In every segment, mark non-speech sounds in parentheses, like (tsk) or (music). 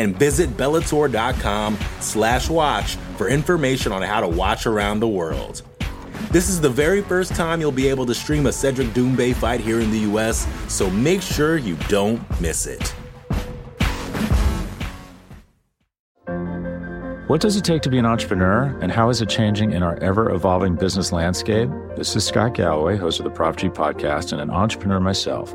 And visit Bellator.com slash watch for information on how to watch around the world. This is the very first time you'll be able to stream a Cedric Doumbé fight here in the US, so make sure you don't miss it. What does it take to be an entrepreneur, and how is it changing in our ever evolving business landscape? This is Scott Galloway, host of the Prop G podcast, and an entrepreneur myself.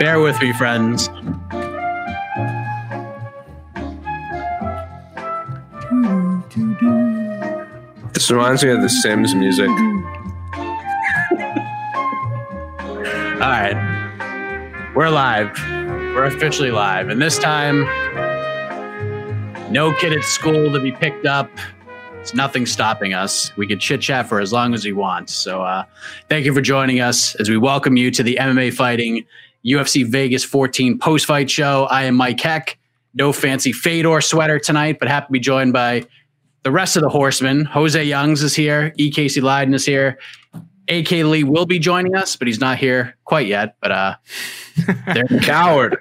Bear with me, friends. This reminds me of the Sims music. All right. We're live. We're officially live. And this time, no kid at school to be picked up. It's nothing stopping us. We can chit chat for as long as we want. So, uh, thank you for joining us as we welcome you to the MMA Fighting UFC Vegas 14 post fight show. I am Mike Heck. No fancy Fedor sweater tonight, but happy to be joined by the rest of the horsemen. Jose Youngs is here. E. Casey Leydon is here. AK Lee will be joining us, but he's not here quite yet. But uh, (laughs) they're coward,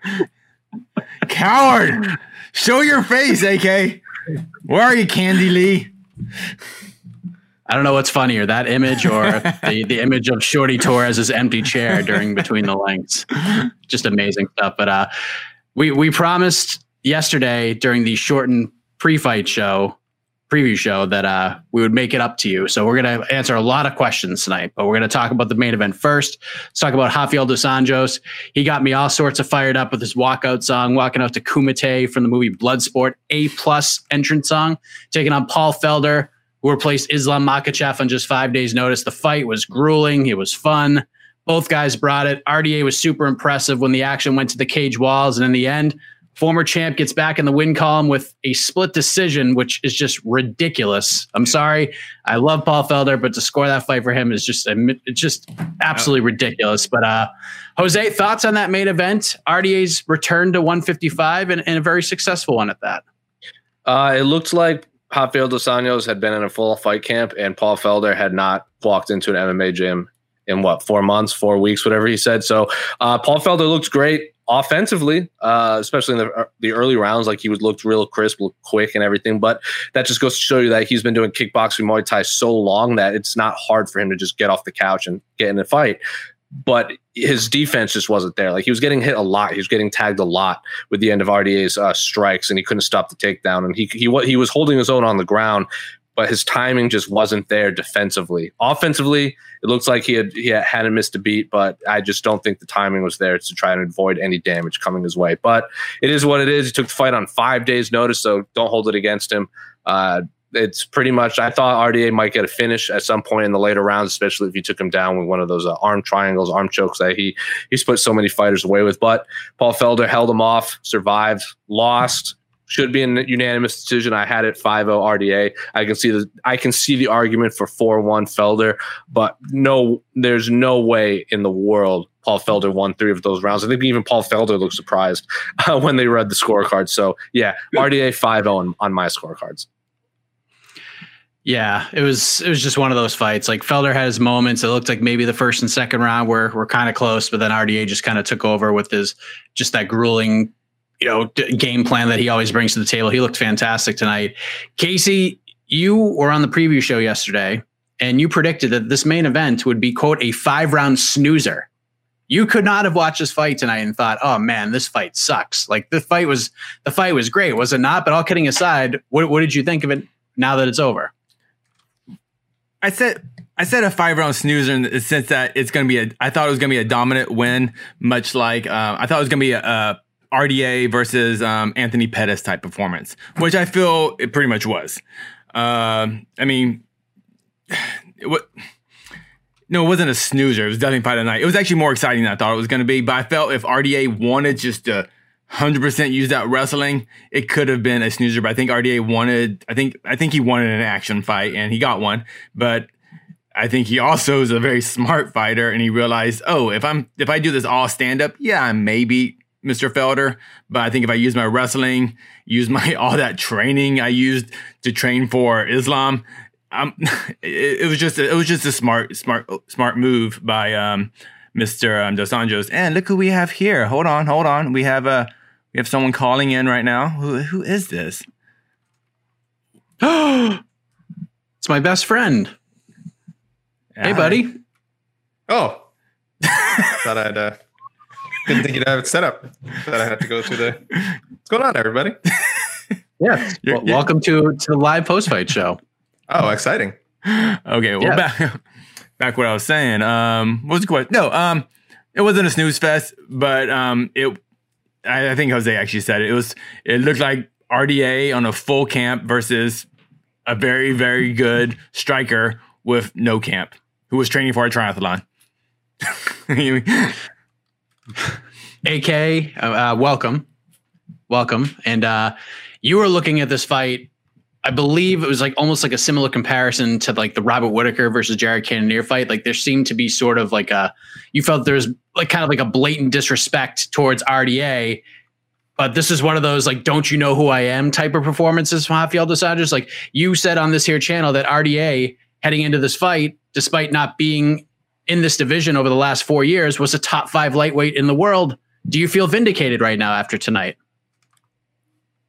coward. Show your face, AK. Where are you, Candy Lee? I don't know what's funnier, that image or (laughs) the, the image of Shorty Torres' empty chair during between the links. Just amazing stuff. But uh, we we promised yesterday during the shortened pre-fight show preview show that uh, we would make it up to you. So we're going to answer a lot of questions tonight, but we're going to talk about the main event first. Let's talk about Rafael dos Anjos. He got me all sorts of fired up with his walkout song, walking out to Kumite from the movie Bloodsport, A plus entrance song, taking on Paul Felder, who replaced Islam Makhachev on just five days' notice. The fight was grueling. It was fun. Both guys brought it. RDA was super impressive when the action went to the cage walls, and in the end, Former champ gets back in the win column with a split decision, which is just ridiculous. I'm sorry. I love Paul Felder, but to score that fight for him is just it's just absolutely ridiculous. But uh, Jose, thoughts on that main event? RDA's return to 155 and, and a very successful one at that. Uh, it looked like Rafael dos Anjos had been in a full fight camp, and Paul Felder had not walked into an MMA gym in what four months, four weeks, whatever he said. So uh, Paul Felder looked great offensively, uh, especially in the uh, the early rounds, like he was looked real crisp, looked quick, and everything. But that just goes to show you that he's been doing kickboxing, Muay Thai so long that it's not hard for him to just get off the couch and get in a fight. But his defense just wasn't there. Like he was getting hit a lot. He was getting tagged a lot with the end of RDA's uh, strikes, and he couldn't stop the takedown. And he he he was holding his own on the ground, but his timing just wasn't there defensively. Offensively, it looks like he had he hadn't missed a beat, but I just don't think the timing was there to try and avoid any damage coming his way. But it is what it is. He took the fight on five days' notice, so don't hold it against him. Uh, it's pretty much. I thought RDA might get a finish at some point in the later rounds, especially if you took him down with one of those uh, arm triangles, arm chokes that he he's put so many fighters away with. But Paul Felder held him off, survived, lost should be a unanimous decision. I had it 5-0 RDA. I can see the I can see the argument for 4-1 Felder, but no there's no way in the world Paul Felder won three of those rounds. I think even Paul Felder looked surprised uh, (laughs) when they read the scorecard. So yeah, RDA 5-0 on, on my scorecards. Yeah, it was it was just one of those fights. Like Felder had his moments. It looked like maybe the first and second round were were kind of close, but then RDA just kind of took over with his just that grueling you know d- game plan that he always brings to the table. He looked fantastic tonight. Casey, you were on the preview show yesterday, and you predicted that this main event would be quote a five round snoozer. you could not have watched this fight tonight and thought, "Oh man, this fight sucks." Like the fight was the fight was great, was it not? But all kidding aside, what what did you think of it now that it's over? I said I said a five round snoozer in the sense that it's going to be a. I thought it was going to be a dominant win, much like uh, I thought it was going to be a, a RDA versus um, Anthony Pettis type performance, which I feel it pretty much was. Um, I mean, (sighs) what? No, it wasn't a snoozer. It was definitely fight of the night. It was actually more exciting than I thought it was going to be. But I felt if RDA wanted just to hundred percent used that wrestling, it could have been a snoozer. But I think RDA wanted. I think I think he wanted an action fight, and he got one. But I think he also is a very smart fighter, and he realized, oh, if I'm if I do this all stand up, yeah, I may beat Mr. Felder. But I think if I use my wrestling, use my (laughs) all that training I used to train for Islam, um, (laughs) it, it was just it was just a smart smart smart move by um, Mr. Um, Dos Anjos. And look who we have here. Hold on, hold on. We have a we have someone calling in right now. Who who is this? (gasps) it's my best friend. Hey, Hi. buddy. Oh, thought I'd uh, didn't think you'd have it set up. Thought I had to go through the. What's going on, everybody? (laughs) Yeah. (laughs) You're- Well, welcome to to the live post fight show. Oh, exciting! Okay, well Yeah. back (laughs) back what I was saying. Um, what was the question? No, um, it wasn't a snooze fest, but um, it. I, I think Jose actually said it. It was. It looked like RDA on a full camp versus a very very good striker with no camp who was training for a triathlon. (laughs) AK, uh, uh, welcome, welcome. And uh, you were looking at this fight. I believe it was like almost like a similar comparison to like the Robert Whitaker versus Jared Cannonier fight. Like there seemed to be sort of like a, you felt there was like kind of like a blatant disrespect towards RDA. But this is one of those like, don't you know who I am type of performances from Rafael dos Anjos. Like you said on this here channel that RDA heading into this fight, despite not being in this division over the last four years, was a top five lightweight in the world. Do you feel vindicated right now after tonight?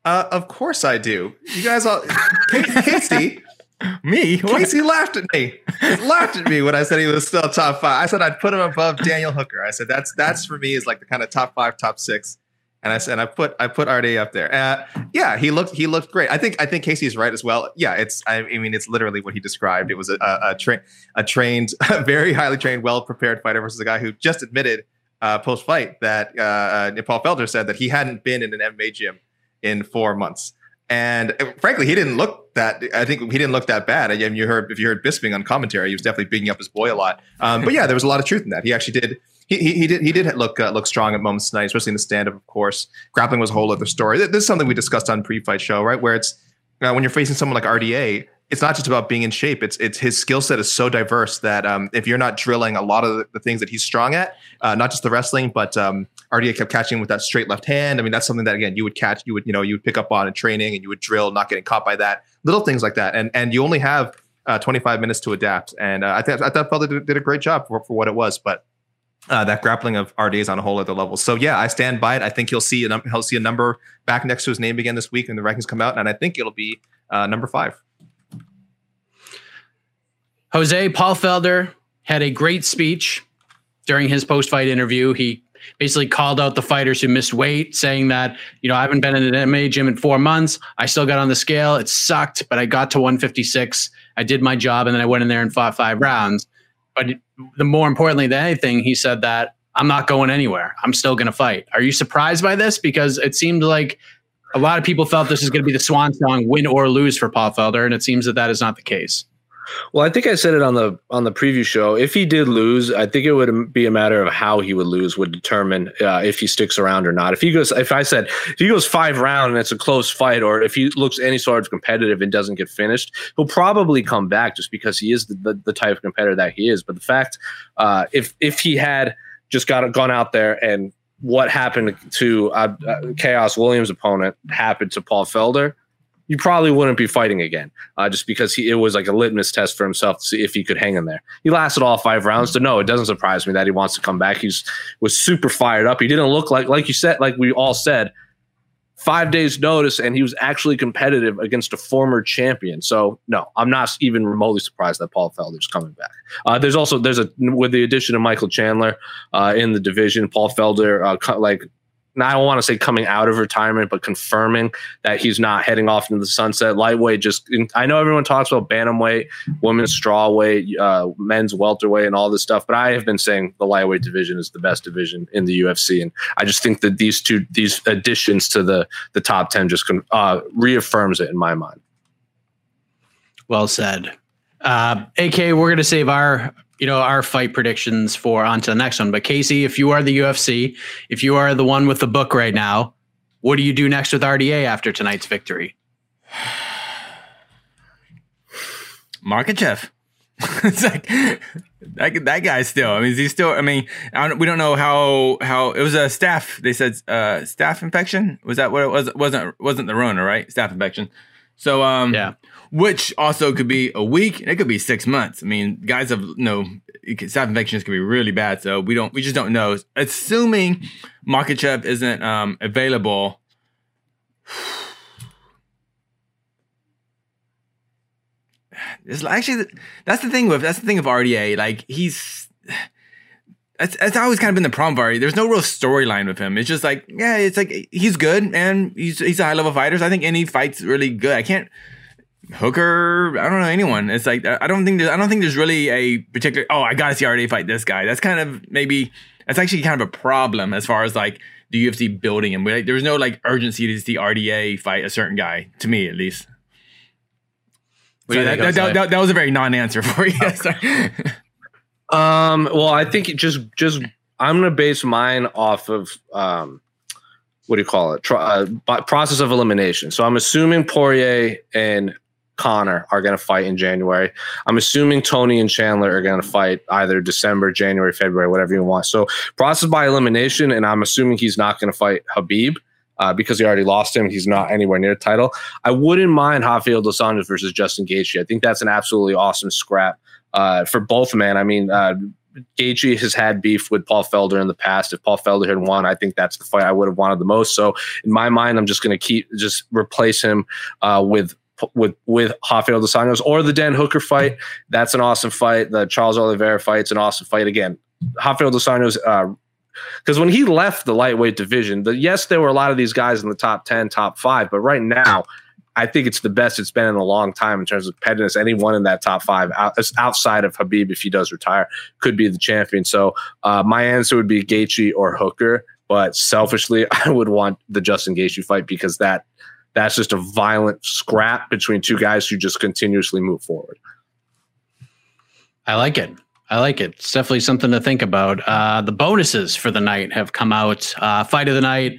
Uh, of course I do. You guys all, Casey, (laughs) Me? What? Casey laughed at me. Laughed at me when I said he was still top five. I said I'd put him above Daniel Hooker. I said that's that's for me is like the kind of top five, top six. And I said I put I put RDA up there. Uh, yeah, he looked he looked great. I think I think Casey's right as well. Yeah, it's I, I mean it's literally what he described. It was a a, a, tra- a trained, (laughs) very highly trained, well prepared fighter versus a guy who just admitted uh, post fight that uh, uh, Paul Felder said that he hadn't been in an MMA gym in four months. And uh, frankly, he didn't look that. I think he didn't look that bad. I mean, you heard if you heard Bisping on commentary, he was definitely bigging up his boy a lot. Um, but yeah, there was a lot of truth in that. He actually did. He, he, he did he did look uh, look strong at moments tonight, especially in the stand up. Of course, grappling was a whole other story. This is something we discussed on pre fight show, right? Where it's uh, when you're facing someone like RDA, it's not just about being in shape. It's it's his skill set is so diverse that um, if you're not drilling a lot of the, things that he's strong at, uh, not just the wrestling, but um, RDA kept catching with that straight left hand. I mean, that's something that again you would catch, you would you know you would pick up on in training, and you would drill, not getting caught by that. Little things like that, and and you only have uh, 25 minutes to adapt. And uh, I think I thought Felder did, did a great job for, for what it was, but. Uh, that grappling of RDA is on a whole other level. So yeah, I stand by it. I think he'll see a num- he'll see a number back next to his name again this week when the rankings come out, and I think it'll be uh, number five. Jose Paul Felder had a great speech during his post fight interview. He basically called out the fighters who missed weight, saying that, you know, I haven't been in an MMA gym in four months. I still got on the scale. It sucked, but I got to 156. I did my job and then I went in there and fought five rounds. But the more importantly than anything, he said that I'm not going anywhere. I'm still going to fight. Are you surprised by this? Because it seemed like a lot of people felt this is going to be the swan song, win or lose for Paul Felder, and it seems that that is not the case. Well, I think I said it on the on the preview show. If he did lose, I think it would be a matter of how he would lose would determine uh, if he sticks around or not. If he goes, if I said if he goes five round and it's a close fight, or if he looks any sort of competitive and doesn't get finished, he'll probably come back just because he is the, the, the type of competitor that he is. But the fact, uh, if if he had just got gone out there and what happened to uh, uh, Khaos Williams' opponent happened to Paul Felder, you probably wouldn't be fighting again, uh, just because he, it was like a litmus test for himself to see if he could hang in there. He lasted all five rounds, so no, it doesn't surprise me that he wants to come back. He's was super fired up. He didn't look like, like you said, like we all said, five days notice and he was actually competitive against a former champion. So no, I'm not even remotely surprised that Paul Felder's coming back. Uh, there's also there's a with the addition of Michael Chandler uh, in the division, Paul Felder uh, like I don't want to say coming out of retirement, but confirming that he's not heading off into the sunset. Lightweight, just I know everyone talks about bantamweight, women's strawweight, uh, men's welterweight, and all this stuff, but I have been saying the lightweight division is the best division in the UFC, and I just think that these two these additions to the the top ten just uh, reaffirms it in my mind. Well said. Uh, AK, we're going to save our you know our fight predictions for on to the next one. But Casey, if you are the UFC, if you are the one with the book right now, what do you do next with RDA after tonight's victory? (sighs) Makhachev. (laughs) it's like that, that guy still. I mean, is he still? I mean, I don't, we don't know how how it was a staph. They said uh, staph infection. Was that what it was? wasn't wasn't the Rona right? Staph infection. So um, yeah which also could be a week and it could be six months. I mean, guys have you know staph infections can be really bad, so we don't we just don't know. Assuming Makhachev isn't um, available. (sighs) It's actually that's the thing with that's the thing of RDA. Like he's that's, that's always kind of been the problem for. There's no real storyline with him. It's just like yeah, it's like he's good and he's he's a high level fighter. So I think any fight's really good. I can't Hooker, I don't know anyone. It's like I don't think I don't think there's really a particular. Oh, I gotta see RDA fight this guy. That's kind of maybe that's actually kind of a problem as far as like the UFC building him. Like, there's no like urgency to see RDA fight a certain guy to me at least. So that, that, that, that, that, was a very non-answer for you. (laughs) um. Well, I think it just just I'm gonna base mine off of um what do you call it? uh, process of elimination. So I'm assuming Poirier and Conor are going to fight in January. I'm assuming Tony and Chandler are going to fight either December, January, February, whatever you want. So process by elimination, and I'm assuming he's not going to fight Habib. Uh, because he already lost him, he's not anywhere near the title. I wouldn't mind Rafael dos Anjos versus Justin Gaethje. I think that's an absolutely awesome scrap uh, for both men. I mean, uh, Gaethje has had beef with Paul Felder in the past. If Paul Felder had won, I think that's the fight I would have wanted the most. So in my mind, I'm just going to keep just replace him uh, with with with Rafael dos Anjos or the Dan Hooker fight. That's an awesome fight. The Charles Oliveira fight's an awesome fight. Again, Rafael dos Anjos, because uh, when he left the lightweight division, the, yes, there were a lot of these guys in the top 10, top five, but right now, I think it's the best it's been in a long time in terms of competitiveness. Anyone in that top five out, outside of Habib, if he does retire, could be the champion. So uh, my answer would be Gaethje or Hooker. But selfishly, (laughs) I would want the Justin Gaethje fight because that that's just a violent scrap between two guys who just continuously move forward. I like it. I like it. It's definitely something to think about. Uh, the bonuses for the night have come out. Uh, fight of the night,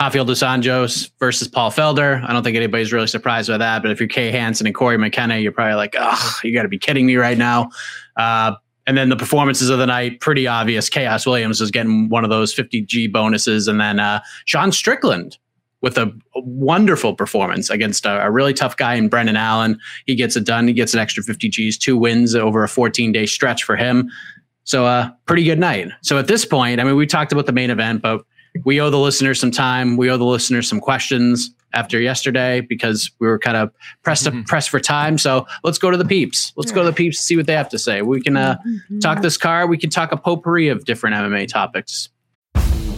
Rafael dos Anjos versus Paul Felder. I don't think anybody's really surprised by that. But if you're Kay Hansen and Cory McKenna, you're probably like, oh, you got to be kidding me right now. Uh, and then the performances of the night, pretty obvious. Khaos Williams is getting one of those 50G bonuses. And then uh, Sean Strickland with a, a wonderful performance against a, a, really tough guy in Brendan Allen. He gets it done. He gets an extra 50 Gs, two wins over a 14 day stretch for him. So, a uh, pretty good night. So, at this point, I mean, we talked about the main event, but we owe the listeners some time. We owe the listeners some questions after yesterday because we were kind of pressed mm-hmm. pressed for time. So let's go to the peeps. Let's go to the peeps see what they have to say. We can uh, mm-hmm. talk this car. We can talk a potpourri of different MMA topics.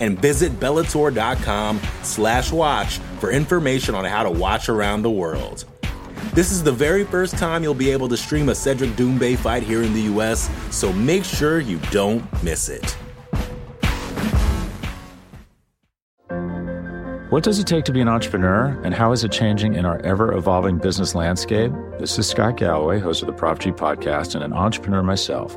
and visit bellator.com slash watch for information on how to watch around the world. This is the very first time you'll be able to stream a Cedric Doumbé fight here in the US, so make sure you don't miss it. What does it take to be an entrepreneur, and how is it changing in our ever evolving business landscape? This is Scott Galloway, host of the Prop G podcast, and an entrepreneur myself.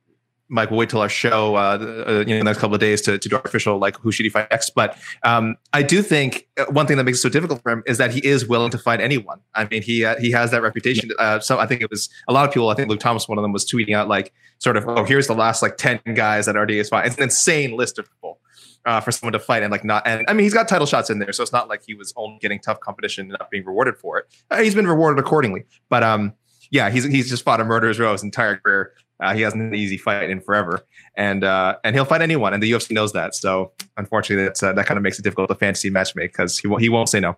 Mike, we'll wait till our show, uh, uh, you know, the next couple of days to, to do our official, like, who should he fight next? But um, I do think uh, one thing that makes it so difficult for him is that he is willing to fight anyone. I mean, he uh, he has that reputation. Uh, so I think it was a lot of people, I think Luke Thomas, one of them, was tweeting out, like, sort of, oh, here's the last, like, 10 guys that RDA is fighting. It's an insane list of people. Uh, for someone to fight and like not and I mean he's got title shots in there so it's not like he was only getting tough competition and not being rewarded for it uh, he's been rewarded accordingly but um yeah he's he's just fought a murderer's row his entire career uh, he hasn't had an easy fight in forever, and uh, and he'll fight anyone, and the UFC knows that. So unfortunately, that's uh, that kind of makes it difficult to fantasy match make because he won't he won't say no.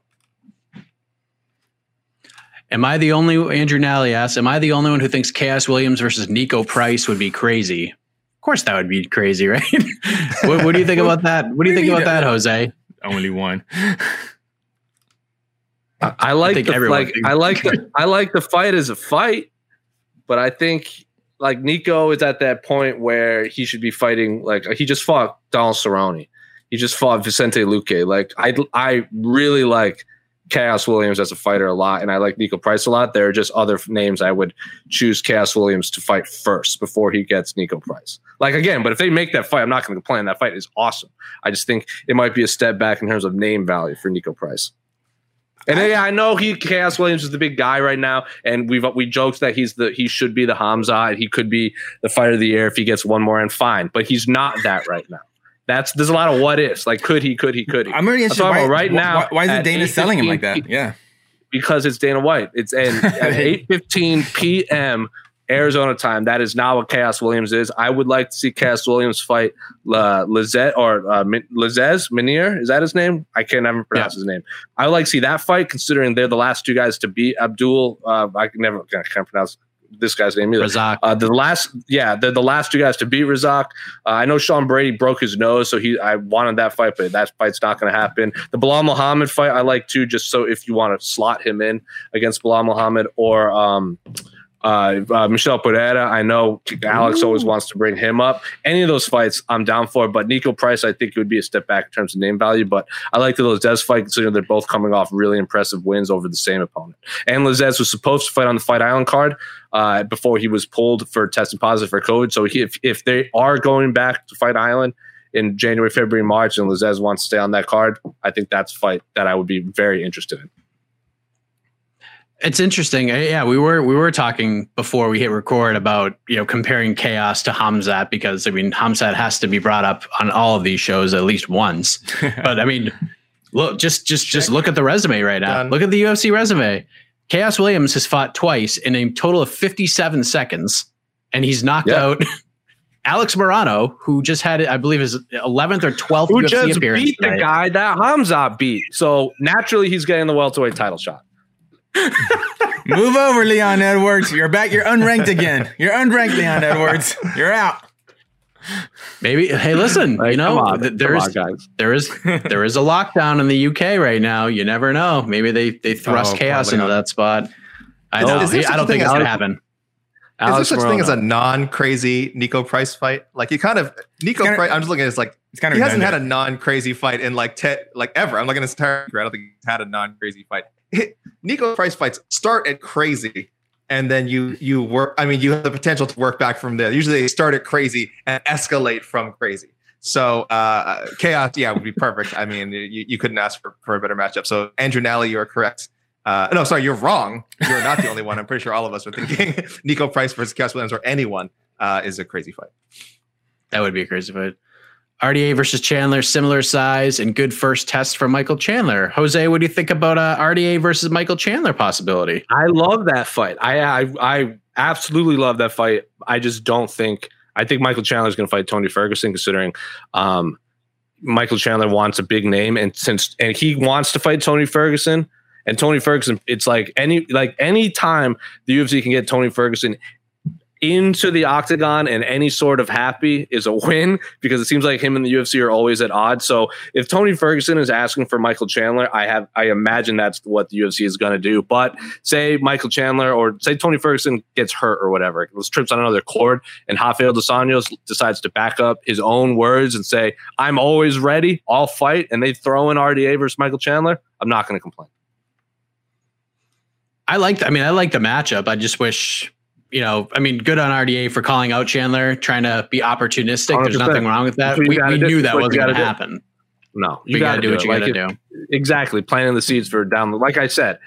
Am I the only Andrew Nally asks? Am I the only one who thinks Khaos Williams versus Niko Price would be crazy? Of course, that would be crazy, (laughs) right? what, what, do you think about that? What do you think about that, Jose? Only one. I like I the, like I like the I like the fight as a fight, but I think like Niko is at that point where he should be fighting. Like he just fought Donald Cerrone, he just fought Vicente Luque. Like I, I really like Khaos Williams as a fighter a lot, and I like Niko Price a lot. There are just other names I would choose Khaos Williams to fight first before he gets Niko Price. Like again, but if they make that fight, I'm not going to complain. That fight is awesome. I just think it might be a step back in terms of name value for Niko Price. And I, yeah, I know he Khaos Williams is the big guy right now, and we've we joked that he's the he should be the Hamza and he could be the fighter of the year if he gets one more and fine, but he's not that right now. That's there's a lot of what ifs. Like could he? Could he? Could he? I'm really interested. Why, right now, why, why is Dana selling him like that? Yeah, because it's Dana White. It's and (laughs) at 8:15 p.m. Arizona time. That is not what Khaos Williams is. I would like to see Khaos Williams fight uh, Lizette or uh, Lizez Minier. Is that his name? I can't ever pronounce yeah. his name. I would like to see that fight, considering they're the last two guys to beat Abdul. Uh, I can never I can't pronounce this guy's name either. Razak. Uh, the last, yeah, they're the last two guys to beat Razak. Uh, I know Sean Brady broke his nose, so he I wanted that fight, but that fight's not going to happen. The Belal Muhammad fight I like too, just so if you want to slot him in against Belal Muhammad or um, uh, uh, Michel Pereira, I know Alex Ooh. always wants to bring him up. Any of those fights, I'm down for. But Niko Price, I think it would be a step back in terms of name value. But I like the Lazzez fight, considering they're both coming off really impressive wins over the same opponent. And Lazzez was supposed to fight on the Fight Island card uh, before he was pulled for testing positive for COVID. So he, if, if they are going back to Fight Island, in January, February, March, and Lazzez wants to stay on that card, I think that's a fight that I would be very interested in. It's interesting. Yeah, we were we were talking before we hit record about you know comparing Khaos to Hamzat because I mean Hamzat has to be brought up on all of these shows at least once. (laughs) but I mean, look just just just look at the resume right now. Done. Look at the UFC resume. Khaos Williams has fought twice in a total of 57 seconds, and he's knocked yep. out (laughs) Alex Morono, who just had, I believe, his 11th or 12th who UFC just appearance. Beat the guy that Hamza beat. So naturally, he's getting the welterweight title shot. (laughs) Move over, Leon Edwards. You're back. You're unranked again. You're unranked, Leon Edwards. You're out. Maybe. Hey, listen. you know, on, there is on, there is there is a lockdown in the UK right now. You never know. Maybe they they thrust oh, Khaos into not. that spot. I know. I don't think it's gonna happen. Alex is there such thing as a non-crazy Niko Price fight? Like you kind of Niko kind of, Price. I'm just looking at it, it's like it's kind of he hasn't had a non-crazy fight in like te- like ever. I'm looking at his entire career. I don't think he's had a non-crazy fight. Niko Price fights start at crazy and then you you work i mean you have the potential to work back from there. Usually they start at crazy and escalate from crazy. So uh Khaos yeah would be perfect. I mean you, you couldn't ask for, for a better matchup. So andrew nally you are correct. Uh no sorry you're wrong. You're not the only one. I'm pretty sure all of us are thinking (laughs) Niko Price versus Khaos Williams or anyone uh is a crazy fight. That would be a crazy fight RDA versus Chandler, similar size and good first test for Michael Chandler. Jose, what do you think about uh, RDA versus Michael Chandler possibility? I love that fight. I, I I absolutely love that fight. I just don't think I think Michael Chandler is going to fight Tony Ferguson, considering um, Michael Chandler wants a big name, and since and he wants to fight Tony Ferguson, And Tony Ferguson, it's like any like any time the UFC can get Tony Ferguson into the octagon and any sort of happy is a win (laughs) because it seems like him and the UFC are always at odds. So if Tony Ferguson is asking for Michael Chandler, I have I imagine that's what the UFC is going to do. But say Michael Chandler or say Tony Ferguson gets hurt or whatever, it trips on another cord, and Rafael dos Anjos decides to back up his own words and say, "I'm always ready, I'll fight," and they throw in RDA versus Michael Chandler, I'm not going to complain. I like. I mean, I like the matchup. I just wish you know, I mean, good on RDA for calling out Chandler, trying to be opportunistic. 100%. There's nothing wrong with that. We, we knew that wasn't going to happen. No, you, got to do, what you got to do. Exactly, planting the seeds for down. Like I said,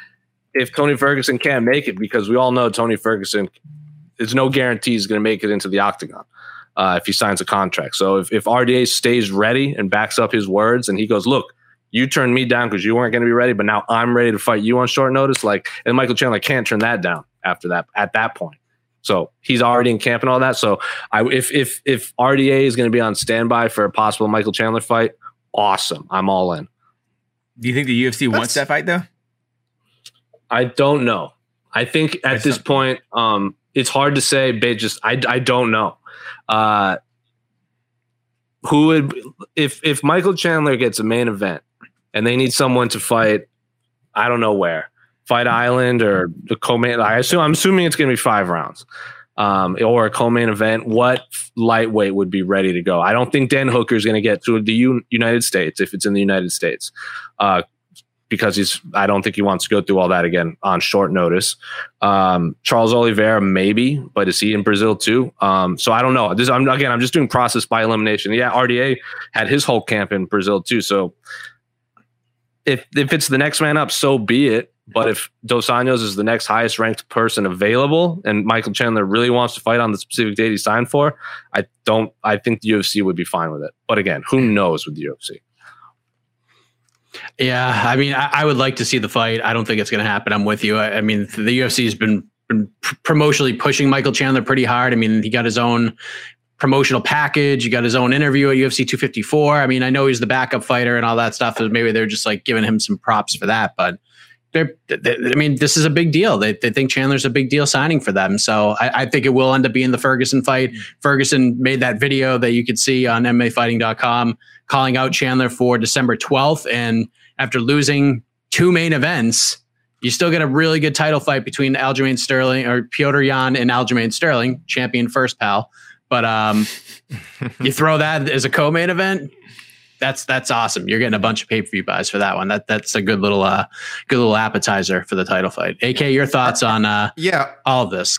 if Tony Ferguson can't make it, because we all know Tony Ferguson, there's no guarantee he's going to make it into the octagon uh, if he signs a contract. So if, if RDA stays ready and backs up his words, and he goes, look, you turned me down because you weren't going to be ready, but now I'm ready to fight you on short notice. Like, and Michael Chandler can't turn that down after that. At that point, so he's already in camp and all that. So I if if if RDA is going to be on standby for a possible Michael Chandler fight, awesome. I'm all in. Do you think the UFC That's, wants that fight though? I don't know. I think at this point, um, it's hard to say. But just I I don't know. Uh, who would if if Michael Chandler gets a main event and they need someone to fight? I don't know where. Fight Island or the co-main. I assume I'm assuming it's going to be five rounds, um, or a co-main event. What lightweight would be ready to go? I don't think Dan Hooker is going to get to the U- United States if it's in the United States, uh, because he's. I don't think he wants to go through all that again on short notice. Um, Charles Oliveira maybe, but is he in Brazil too? Um, so I don't know. This, I'm again. I'm just doing process by elimination. Yeah, RDA had his whole camp in Brazil too. So if if it's the next man up, so be it. But if Dos Anjos is the next highest ranked person available and Michael Chandler really wants to fight on the specific date he signed for, I don't I think the UFC would be fine with it. But again, who knows with the UFC? Yeah, I mean, I, I would like to see the fight. I don't think it's going to happen. I'm with you. I, I mean, the UFC has been, been promotionally pushing Michael Chandler pretty hard. I mean, he got his own promotional package. He got his own interview at UFC 254. I mean, I know he's the backup fighter and all that stuff. Maybe they're just like giving him some props for that, but they're, they, I mean, this is a big deal. They, they think Chandler's a big deal signing for them. So I, I, think it will end up being the Ferguson fight. Ferguson made that video that you could see on MMAfighting.com calling out Chandler for December 12th. And after losing two main events, you still get a really good title fight between Aljamain Sterling or Petr Yan and Aljamain Sterling, champion first pal. But um, (laughs) you throw that as a co-main event, that's that's awesome. You're getting a bunch of pay per view buys for that one. That that's a good little uh good little appetizer for the title fight. AK, your thoughts (laughs) on uh yeah all of this?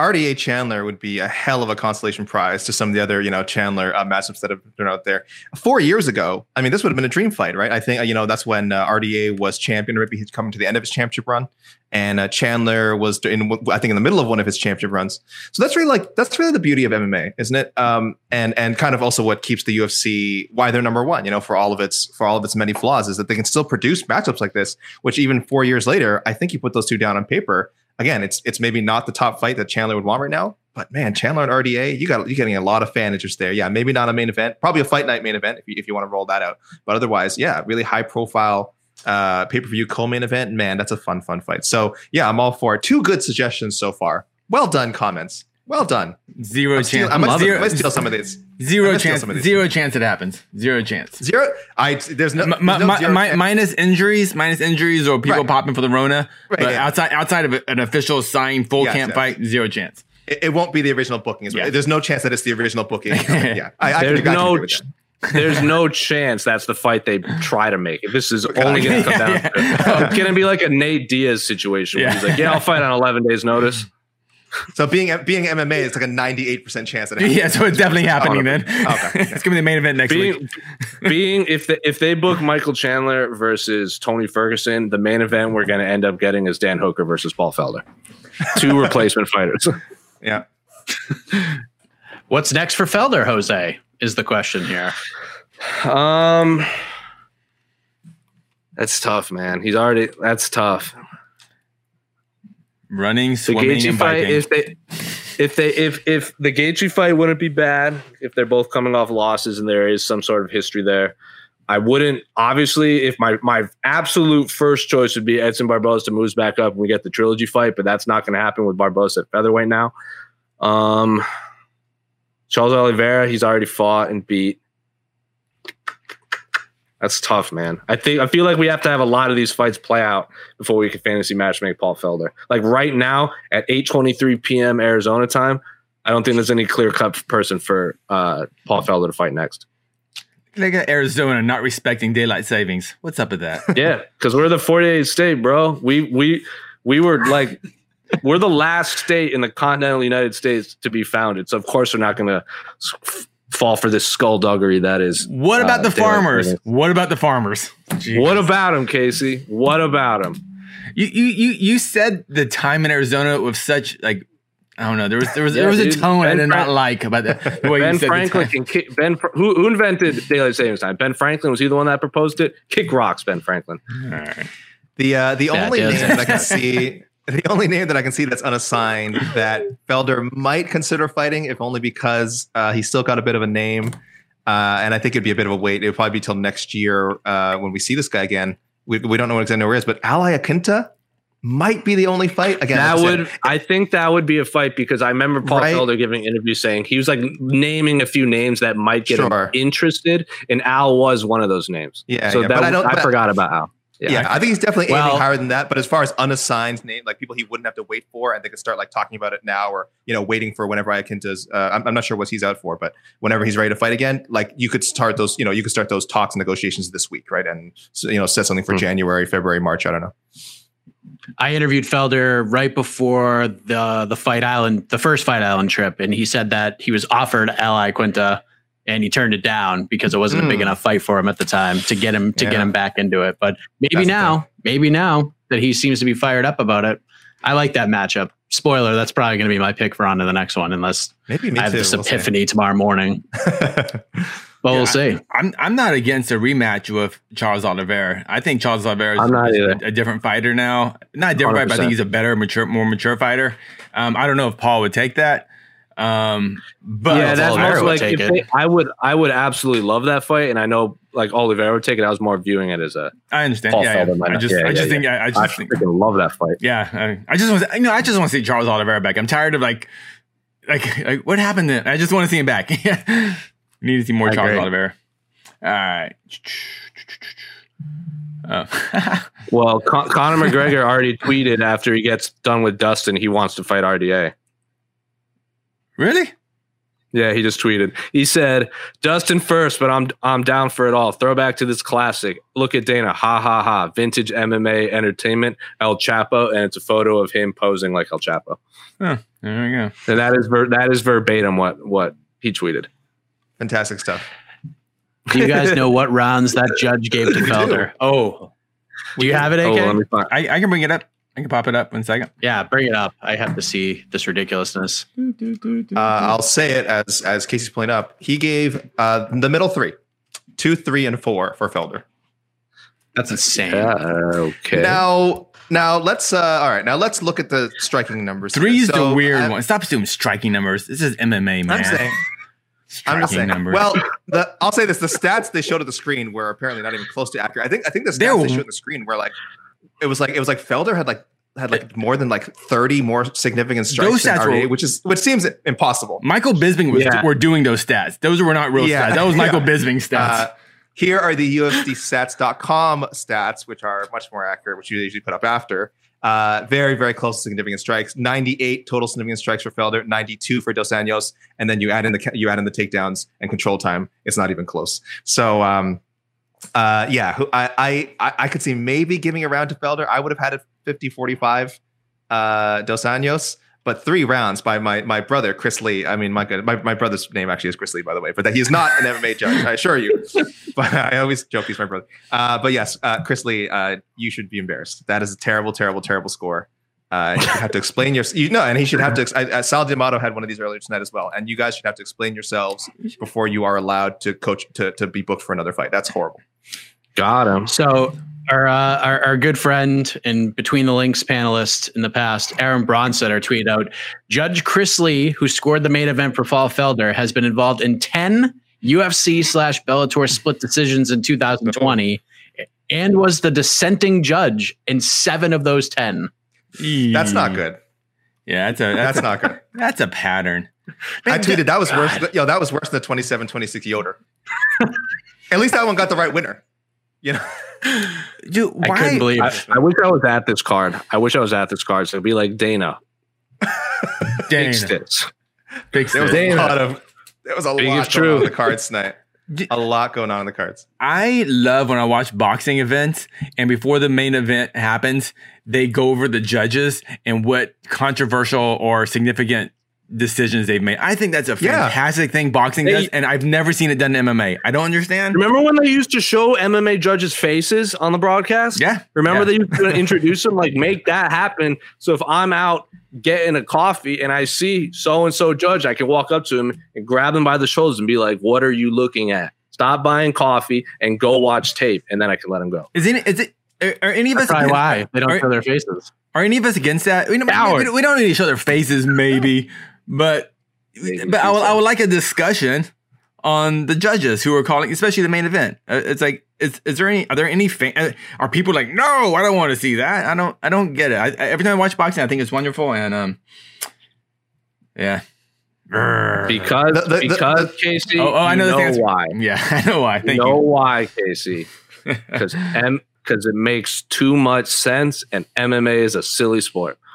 RDA Chandler would be a hell of a consolation prize to some of the other, you know, Chandler uh, matchups that have been out there. Four years ago, I mean, this would have been a dream fight, right? I think, you know, that's when uh, RDA was champion. Maybe he's coming to the end of his championship run, and uh, Chandler was in, I think, in the middle of one of his championship runs. So that's really like that's really the beauty of MMA, isn't it? Um, and and kind of also what keeps the UFC why they're number one. You know, for all of its for all of its many flaws, is that they can still produce matchups like this. Which even four years later, I think you put those two down on paper again, it's it's maybe not the top fight that Chandler would want right now, but man, Chandler and RDA, you got you're getting a lot of fan interest there. Yeah, maybe not a main event, probably a fight night main event if you, if you want to roll that out. But otherwise, yeah, really high profile uh, pay per view co-main event. Man, that's a fun fun fight. So yeah, I'm all for it. Two good suggestions so far. Well done, comments. Well done. Zero I'm chance. I might, zero, I might steal some of these. Zero chance. Zero chance it happens. Zero chance. Zero. I there's no, there's no mi- minus injuries, minus injuries, or people right. popping for the Rona. Right, but yeah. outside outside of an official signed full yes, camp yes. fight, zero chance. It, it, won't be the original booking. as Yeah. There's no chance that it's the original booking. (laughs) yeah, I, I there's no. Ch- there's no chance that's the fight they try to make. This is (laughs) only going to come down. (laughs) yeah, yeah. It's going to be like a Nate Diaz situation. Where he's like, "Yeah, I'll fight on 11 days' notice." (laughs) So being being MMA, it's like a ninety eight percent chance that it (laughs) yeah. So it's definitely happening then. Okay, (laughs) it's gonna be the main event next being, week. being if they, if they book Michael Chandler versus Tony Ferguson, the main event we're gonna end up getting is Dan Hooker versus Paul Felder, two replacement fighters. Yeah. What's next for Felder, Jose? Is the question here. Um, that's tough, man. He's already that's tough running, swimming, and fight, If they, if they, if if the Gaethje fight wouldn't be bad, if they're both coming off losses and there is some sort of history there, I wouldn't obviously if my my absolute first choice would be Edson Barboza moves back up and we get the trilogy fight, but that's not going to happen with Barboza at featherweight now. Um, Charles Oliveira, he's already fought and beat. That's tough, man. I think I feel like we have to have a lot of these fights play out before we can fantasy match make Paul Felder. Like right now at 8:23 p.m. Arizona time, I don't think there's any clear cut person for uh, Paul Felder to fight next. They got Arizona not respecting daylight savings. What's up with that? (laughs) Yeah, because we're the 48 state, bro. We we we were like we're the last state in the continental United States to be founded. So of course we're not going to fall for this skullduggery that is. What about uh, the farmers? savings. What about the farmers? What about them, Casey? What about them? You you you you said the time in Arizona with such like I don't know. There was there was Yeah, there was a dude. tone I Ben did not like about the, the way Ben you said Franklin the can kick Ben. Fr- Who, who invented daylight savings time? Ben Franklin was he the one that proposed it? Kick rocks, Ben Franklin. The uh, the Yeah, only Dale name that I can (laughs) see, (laughs) the only name that I can see that's unassigned that Felder might consider fighting, if only because uh, he's still got a bit of a name, uh, and I think it'd be a bit of a wait. It'll probably be till next year uh, when we see this guy again. We, we don't know what exactly where he is, but Al Iaquinta might be the only fight again. that would, I think, that would be a fight because I remember Paul Right. Felder giving interviews saying he was like naming a few names that might get Sure. him interested, and Al was one of those names. Yeah, so yeah, that but I don't- I forgot about Al. Yeah, I think he's definitely Well- aiming higher than that. But as far as unassigned name, like people he wouldn't have to wait for, and they could start like talking about it now, or you know, waiting for whenever Iaquinta's. Uh, I'm, I'm not sure what he's out for, but whenever he's ready to fight again, like you could start those. You know, you could start those talks and negotiations this week, right? And you know, set something for Hmm. January, February, March. I don't know. I interviewed Felder right before the the Fight Island, the first Fight Island trip, and he said that he was offered Al Iaquinta, and he turned it down because it wasn't a big Mm. enough fight for him at the time to get him to get him back into it. But maybe That's now, maybe now that he seems to be fired up about it, I like that matchup. Spoiler: that's probably going to be my pick for on to the next one, unless Maybe me I have too. this we'll see. epiphany tomorrow morning. (laughs) But Yeah, we'll see. I'm I'm not against a rematch with Charles Oliveira. I think Charles Oliveira is not a, a different fighter now. Not a different fighter, but I think he's a better, mature, more mature fighter. Um, I don't know if Paul would take that. Um, but yeah, that's Oliveira most would like take it. they, I would I would absolutely love that fight, and I know like Oliveira would take it. I was more viewing it as a I understand. Yeah, yeah. Felder might I just, yeah, I just yeah. think, I, I I just think, freaking love that fight. yeah, I, I just want, to, you know, I just want to see Charles Oliveira back. I'm tired of like, like, like what happened? To, I just want to see him back. (laughs) Yeah, need to see more I Charles agree. Oliveira. All right. Oh. (laughs) Well, Con- Conor McGregor already tweeted after he gets done with Dustin, he wants to fight RDA. Really? Yeah, he just tweeted. He said, "Dustin first, but I'm I'm down for it all. Throwback to this classic. Look at Dana. Ha ha ha. Vintage MMA entertainment. El Chapo, and it's a photo of him posing like El Chapo. There we go. And that is ver- that is verbatim what what he tweeted. Fantastic stuff. Do you guys know what rounds that judge gave to (laughs) Felder? Oh, do you have it, Oh, AK? let me find. I, I can bring it up. I can pop it up one second. yeah, bring it up. I have to see this ridiculousness. Uh, I'll say it as as Casey's pulling up. He gave uh, the middle three, two, three, and four for Felder. That's insane. Yeah, okay. Now, now let's. Uh, all right, now let's look at the striking numbers. here. Three's So, the weird I'm- one. Stop doing striking numbers. This is MMA, man. I'm saying. I'm just Striking saying. numbers. Well, the, I'll say this: the stats they showed at the screen were apparently not even close to accurate. I think. I think the They stats were- they showed at the screen were like, it was like it was like Felder had like had like more than like 30 more significant strikes Those than stats were- which is which seems impossible. Michael Bisping was Yeah. were doing those stats. Those were not real Yeah. stats. That was Michael Yeah. Bisping stats. Uh, here are the UFCstats.com stats, which are much more accurate, which you usually put up after. Uh, very, very close to significant strikes. 98 total significant strikes for Felder, 92 for Dos Anjos, and then you add in the you add in the takedowns and control time. It's not even close. So, um, uh, yeah, who- I, I I I could see maybe giving a round to Felder. I would have had it 50-45 uh, Dos Anjos. But three rounds by my my brother Chris Lee. I mean, my my, my brother's name actually is Chris Lee, by the way. But that he's not an MMA judge, I assure you. (laughs) But I always joke he's my brother. Uh, but yes, uh, Chris Lee, uh, you should be embarrassed. That is a terrible, terrible, terrible score. Uh, you have to explain your, you know, and he should have to. I, uh, Sal D'Amato had one of these earlier tonight as well, and you guys should have to explain yourselves before you are allowed to coach to to be booked for another fight. That's horrible. Got him. So our, uh, our our good friend and between the links panelist in the past, Aaron Bronsteter, tweeted out: Judge Chris Lee, who scored the main event for Fall Felder, has been involved in ten UFC slash Bellator split decisions in 2020, and was the dissenting judge in seven of those ten. That's not good. Yeah, that's a that's, That's not good. (laughs) that's a pattern. I tweeted that was worse. Yo, that was worse than the 27 26 Yoder. (laughs) At least that one got the right winner. You know, (laughs) Dude, I couldn't believe. I, I wish I was at this card. I wish I was at this card. So it'd be like Dana, (laughs) Dana, fix this. fix there was it. a lot of there was a Big lot is going true. on the cards tonight. A lot going on in the cards. I love when I watch boxing events and before the main event happens, they go over the judges and what controversial or significant decisions they've made. I think that's a Yeah. fantastic thing boxing They- does, and I've never seen it done in MMA. I don't understand. Remember when they used to show MMA judges' faces on the broadcast? Yeah. Remember Yeah. they used to (laughs) introduce them, like make that happen. So if I'm out getting a coffee and I see so and so judge, I can walk up to him and grab him by the shoulders and be like, "What are you looking at? Stop buying coffee and go watch tape." And then I can let him go. Is it? Is it? Are, are any of us? That's probably why they don't Are- show their faces. Are any of us against that? We don't, we, we don't need to show their faces, maybe, but but I would, I would like a discussion on the judges who are calling, especially the main event. Uh, It's like, is, is there any? Are there any? Fan, uh, are people like, no, I don't want to see that. I don't. I don't get it. I, I- every time I watch boxing, I think it's wonderful, and um, yeah. Because The- the- the- because the- Casey, Oh, oh, I know the know answer. why. yeah, (laughs) I know why. You know you. why, Casey? (laughs) Because M because it makes too much sense, and MMA is a silly sport. (laughs)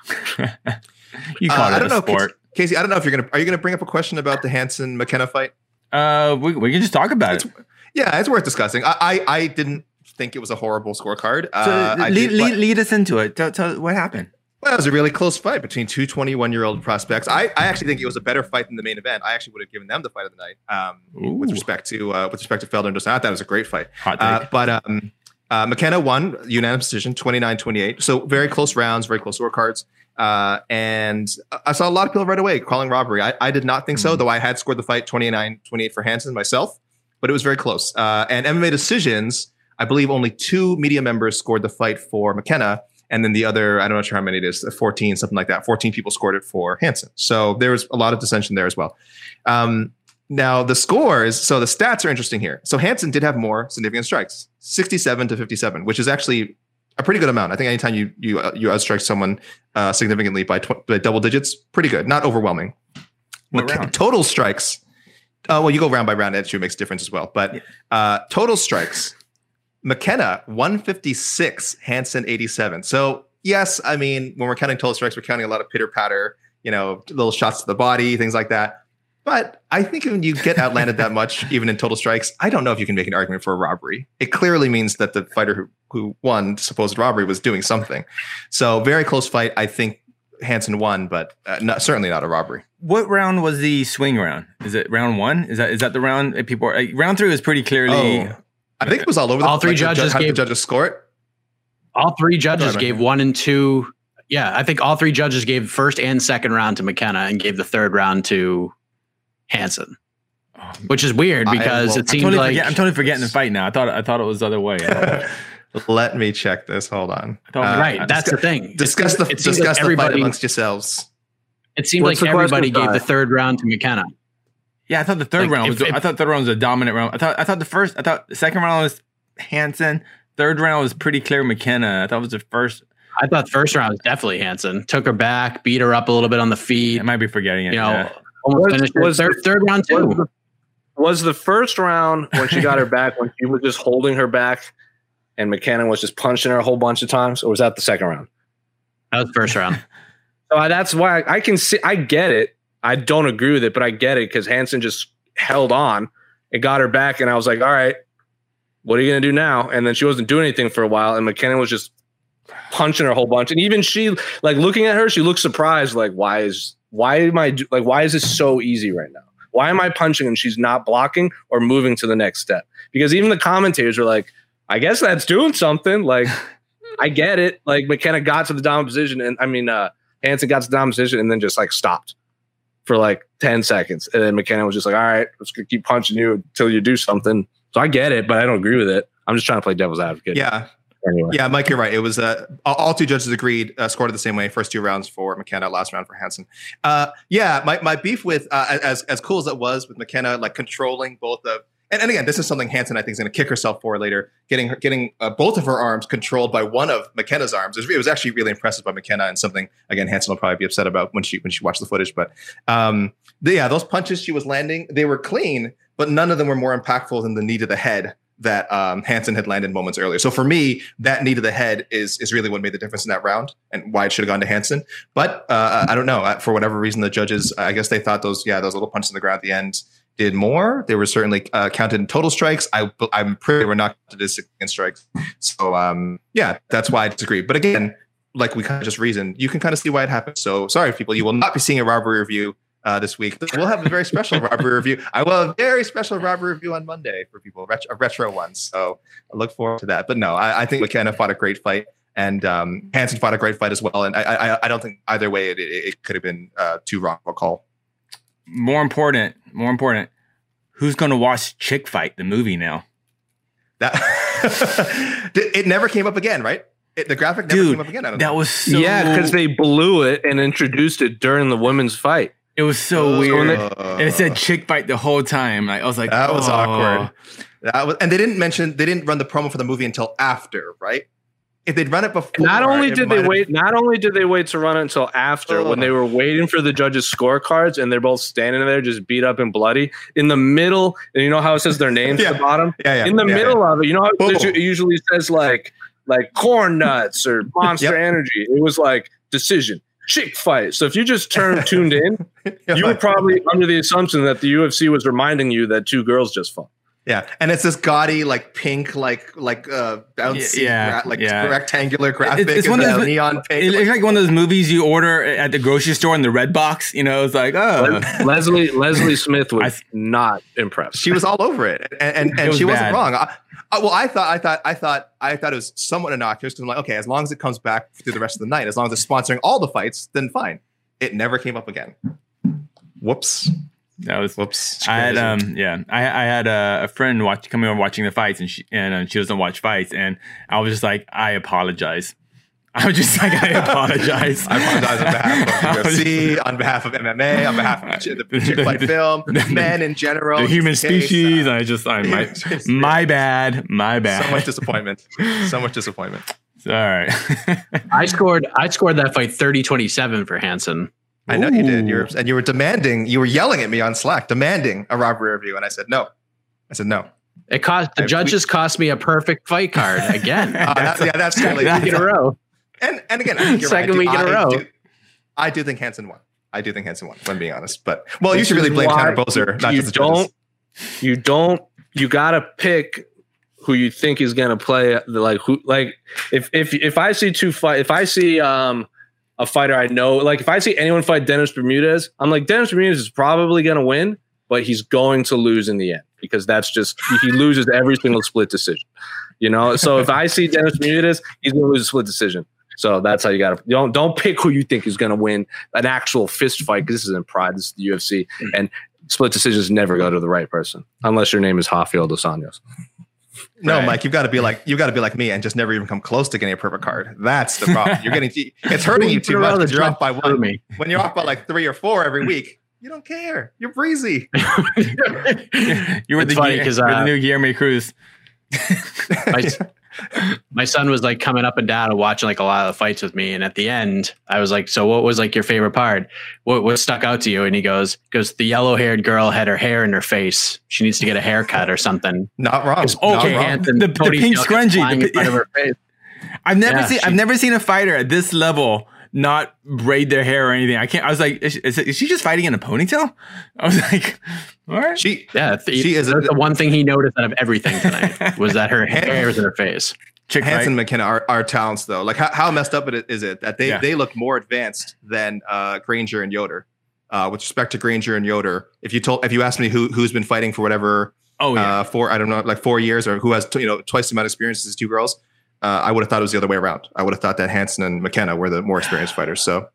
You Uh, call I it don't a know, sport. Casey. I don't know if you're gonna. Are you gonna bring up a question about the Hansen McKenna fight? Uh, we, we can just talk about it. Yeah, it's worth discussing. I I, I didn't think it was a horrible scorecard. Uh, lead, did- lead, but- lead us into it. Tell, tell what happened. Well, it was a really close fight between two 21 year old prospects. I, I actually think it was a better fight than the main event. I actually would have given them the fight of the night um, with respect to uh, with respect to Felder and Dos Anjos. That was a great fight. Uh, but um, uh, McKenna won unanimous decision 29 28. So very close rounds, very close scorecards. Uh, and I saw a lot of people right away calling robbery. I, I did not think so, though I had scored the fight 29 28 for Hansen myself, but it was very close. Uh, and MMA decisions, I believe only two media members scored the fight for McKenna. And then the other, I don't know sure how many it is, 14, something like that. 14 people scored it for Hansen. So there was a lot of dissension there as well. Um, now the scores, so the stats are interesting here. So Hansen did have more significant strikes, 67 to 57, which is actually a pretty good amount. I think anytime you you uh, you outstrike someone uh, significantly by, tw- by double digits, pretty good, not overwhelming. What round? Total strikes. Uh, well, you go round by round. That too makes a difference as well. But uh, total strikes. McKenna 156, Hansen 87. So yes, I mean when we're counting total strikes, we're counting a lot of pitter patter, you know, little shots to the body, things like that. But I think when you get outlanded that much, (laughs) even in total strikes, I don't know if you can make an argument for a robbery. It clearly means that the fighter who, who won supposed robbery was doing something. So very close fight. I think Hansen won, but uh, not, certainly not a robbery. What round was the swing round? Is it round one? Is that is that the round that people are, like, round three was pretty clearly Oh, I think it was all over. The, All three like the ju- judges the gave- judges score it. All three judges Sorry, gave one and two. Yeah, I think all three judges gave first and second round to McKenna and gave the third round to Hansen, which is weird I- because well, it seems totally, like forget, I'm totally forgetting the fight now. I thought I thought it was the other way. (laughs) (laughs) Let me check this. Hold on. Uh, right. That's the thing. Discuss seems- the it discuss like the fight amongst yourselves. It seemed What's like everybody gave the third round to McKenna. yeah, I thought the third Like, round was. if- I thought third round was a dominant round. I thought I thought the first. I thought the second round was Hansen. Third round was pretty clear McKenna. I thought it was the first. I thought first round was definitely Hansen. Took her back, beat her up a little bit on the feet. I might be forgetting it. You know, yeah. Almost Was- finished her. was third, the- third round Was too. the, was the first round when she got her back when she was just holding her back and McKenna was just punching her a whole bunch of times, or was that the second round? That was first round. (laughs) So I- that's why I, I can see. I get it. I don't agree with it, but I get it because Hansen just held on and got her back, and I was like, "All right, what are you gonna do now?" And then she wasn't doing anything for a while, and McKenna was just punching her a whole bunch, and even she, like looking at her, she looked surprised, like, "Why is why am I like why is this so easy right now? Why am I punching and she's not blocking or moving to the next step?" Because even the commentators are like, "I guess that's doing something." Like, (laughs) I get it. Like McKenna got to the dominant position, and I mean. uh Hansen got to the dominant position and then just like stopped for like 10 seconds. And then McKenna was just like, all right, let's keep punching you until you do something. So I get it, but I don't agree with it. I'm just trying to play devil's advocate. Yeah. Anyway. Yeah, Mike, you're right. It was uh, all- two judges agreed, uh, scored it the same way. First two rounds for McKenna, last round for Hansen. Uh, yeah, my, my beef with uh, as as cool as it was with McKenna, like controlling both of. And, and again, this is something Hansen I think is going to kick herself for later. Getting her, getting uh, both of her arms controlled by one of McKenna's arms. It was, it was actually really impressive by McKenna, and something again Hansen will probably be upset about when she when she watched the footage. But um, yeah, those punches she was landing, they were clean, but none of them were more impactful than the knee to the head that um, Hansen had landed moments earlier. So for me, that knee to the head is is really what made the difference in that round and why it should have gone to Hansen. But uh, I don't know for whatever reason, the judges, I guess they thought those yeah those little punches in the ground at the end did more. They were certainly uh, counted in total strikes. I I'm pretty were not counted as significant strikes. So um, yeah, that's why I disagree. But again, like we kind of just reasoned, you can kind of see why it happened. So sorry, people, you will not be seeing a robbery review uh, this week. We'll have a very special robbery (laughs) review. I will have a very special robbery review on Monday for people, ret- a retro one. So I look forward to that. But no, I, I think McKenna fought a great fight, and um, Hansen fought a great fight as well. And I, I, I don't think either way it, it, it could have been uh, too wrong of a call. More important, more important. Who's going to watch Chick Fight, the movie now? That (laughs) it never came up again, right? It, the graphic never Dude, came up again. I don't know That know. was so yeah, because they blew it and introduced it during the women's fight. It was so weird. Uh, and it said Chick Fight the whole time. Like I was like, that was oh. awkward. That was, and they didn't mention they didn't run the promo for the movie until after, right? If they'd run it before, Not only did they have- wait, not only did they wait to run it until after, when they were waiting for the judges' scorecards, and they're both standing there just beat up and bloody in the middle. And you know how it says their names Yeah. at the bottom yeah, yeah, in the yeah, middle of it. You know how Boom. it usually says like like corn nuts or (laughs) Monster Yep. Energy. It was like decision. Chick fight. So if you just turned (laughs) tuned in, you were probably under the assumption that the UFC was reminding you that two girls just fought. Yeah, and it's this gaudy, like pink, like like uh, bouncy, Yeah, gra- like yeah. rectangular graphic. it's and one of those- neon pink. It looks like one of those movies you order at the grocery store in the red box. You know, it's like, oh, Leslie Leslie (laughs) Smith was I- not impressed. she was all over it, and and, and was she wasn't bad. wrong. I, I, well, I thought, I thought, I thought, I thought it was somewhat innocuous because I'm like, okay, as long as it comes back through the rest of the night, as long as it's sponsoring all the fights, then fine. It never came up again. Whoops. That was. Whoops. I had um yeah I I had a, a friend watch coming over watching the fights and she and uh, she doesn't watch fights and I was just like I apologize (laughs) I was just like I apologize (laughs) I apologize on behalf of (laughs) UFC, on behalf of MMA, on behalf of Ch- the Chick Fight film, men in general, the human just in case, species uh, I just I my my bad my bad so much disappointment. So much disappointment. all right I scored I scored that fight 30-27 for Hansen. I know you did. Ooh. You're and you were demanding. You were yelling at me on Slack, demanding a robbery review, and I said no. I said no. It cost the I- judges cost me a perfect fight card again. (laughs) Uh, that- yeah, that's (laughs) Second really. week in a row. And and again, I think right. I Second do- week in a I row. Do, I do think Hansen won. I do think Hansen won. When being honest, but well, you should really blame why Tanner Boser, not just the judges. don't you don't you gotta pick who you think is gonna play the like who like if if if I see two fight if I see um a fighter I know like if I see anyone fight Dennis Bermudez, I'm like Dennis Bermudez is probably gonna win, but he's going to lose in the end because that's just he loses every single split decision. You know, so if I see Dennis Bermudez, he's gonna lose a split decision. So that's how you got to don't don't pick who you think is going to win an actual fist fight because this isn't Pride, this is the UFC, and split decisions never go to the right person unless your name is Rafael dos Anjos. No, Right. Mike, you've got to be like you've got to be like me and just never even come close to getting a perfect card. That's the problem. You're getting it's (laughs) hurting you too much because you're off by one. me. When you're off by like three or four every week, you don't care. You're breezy. (laughs) you were It's the, funny Guil- 'cause, you were uh, the new Guillermo Cruz (laughs) my, my son was like coming up and down and watching like a lot of the fights with me. And at the end, I was like, "So what was like your favorite part? What what stuck out to you?" And he goes, "Goes the yellow haired girl had her hair in her face. She needs to get a haircut or something." Not wrong. Oh, Not okay, wrong. Hansen The- the pink kept scrunchie, the in front of her face. I've never Yeah, seen she- I've never seen a fighter at this level not braid their hair or anything. I can't. I was like, is, is, is she just fighting in a ponytail? (laughs) I was like, all right. She Yeah, th- She is a- the one thing he noticed out of everything tonight (laughs) was that her hair was in her face. Chick Hansen fight. McKenna are, are talents though. Like how, how messed up it is it that they Yeah. they look more advanced than uh, Granger and Yoder. Uh, with respect to Granger and Yoder, if you told if you asked me who who's been fighting for whatever Oh yeah. uh, for I don't know like four years or who has you know twice the amount of experience as two girls, uh, I would have thought it was the other way around. I would have thought that Hansen and McKenna were the more experienced (sighs) fighters. So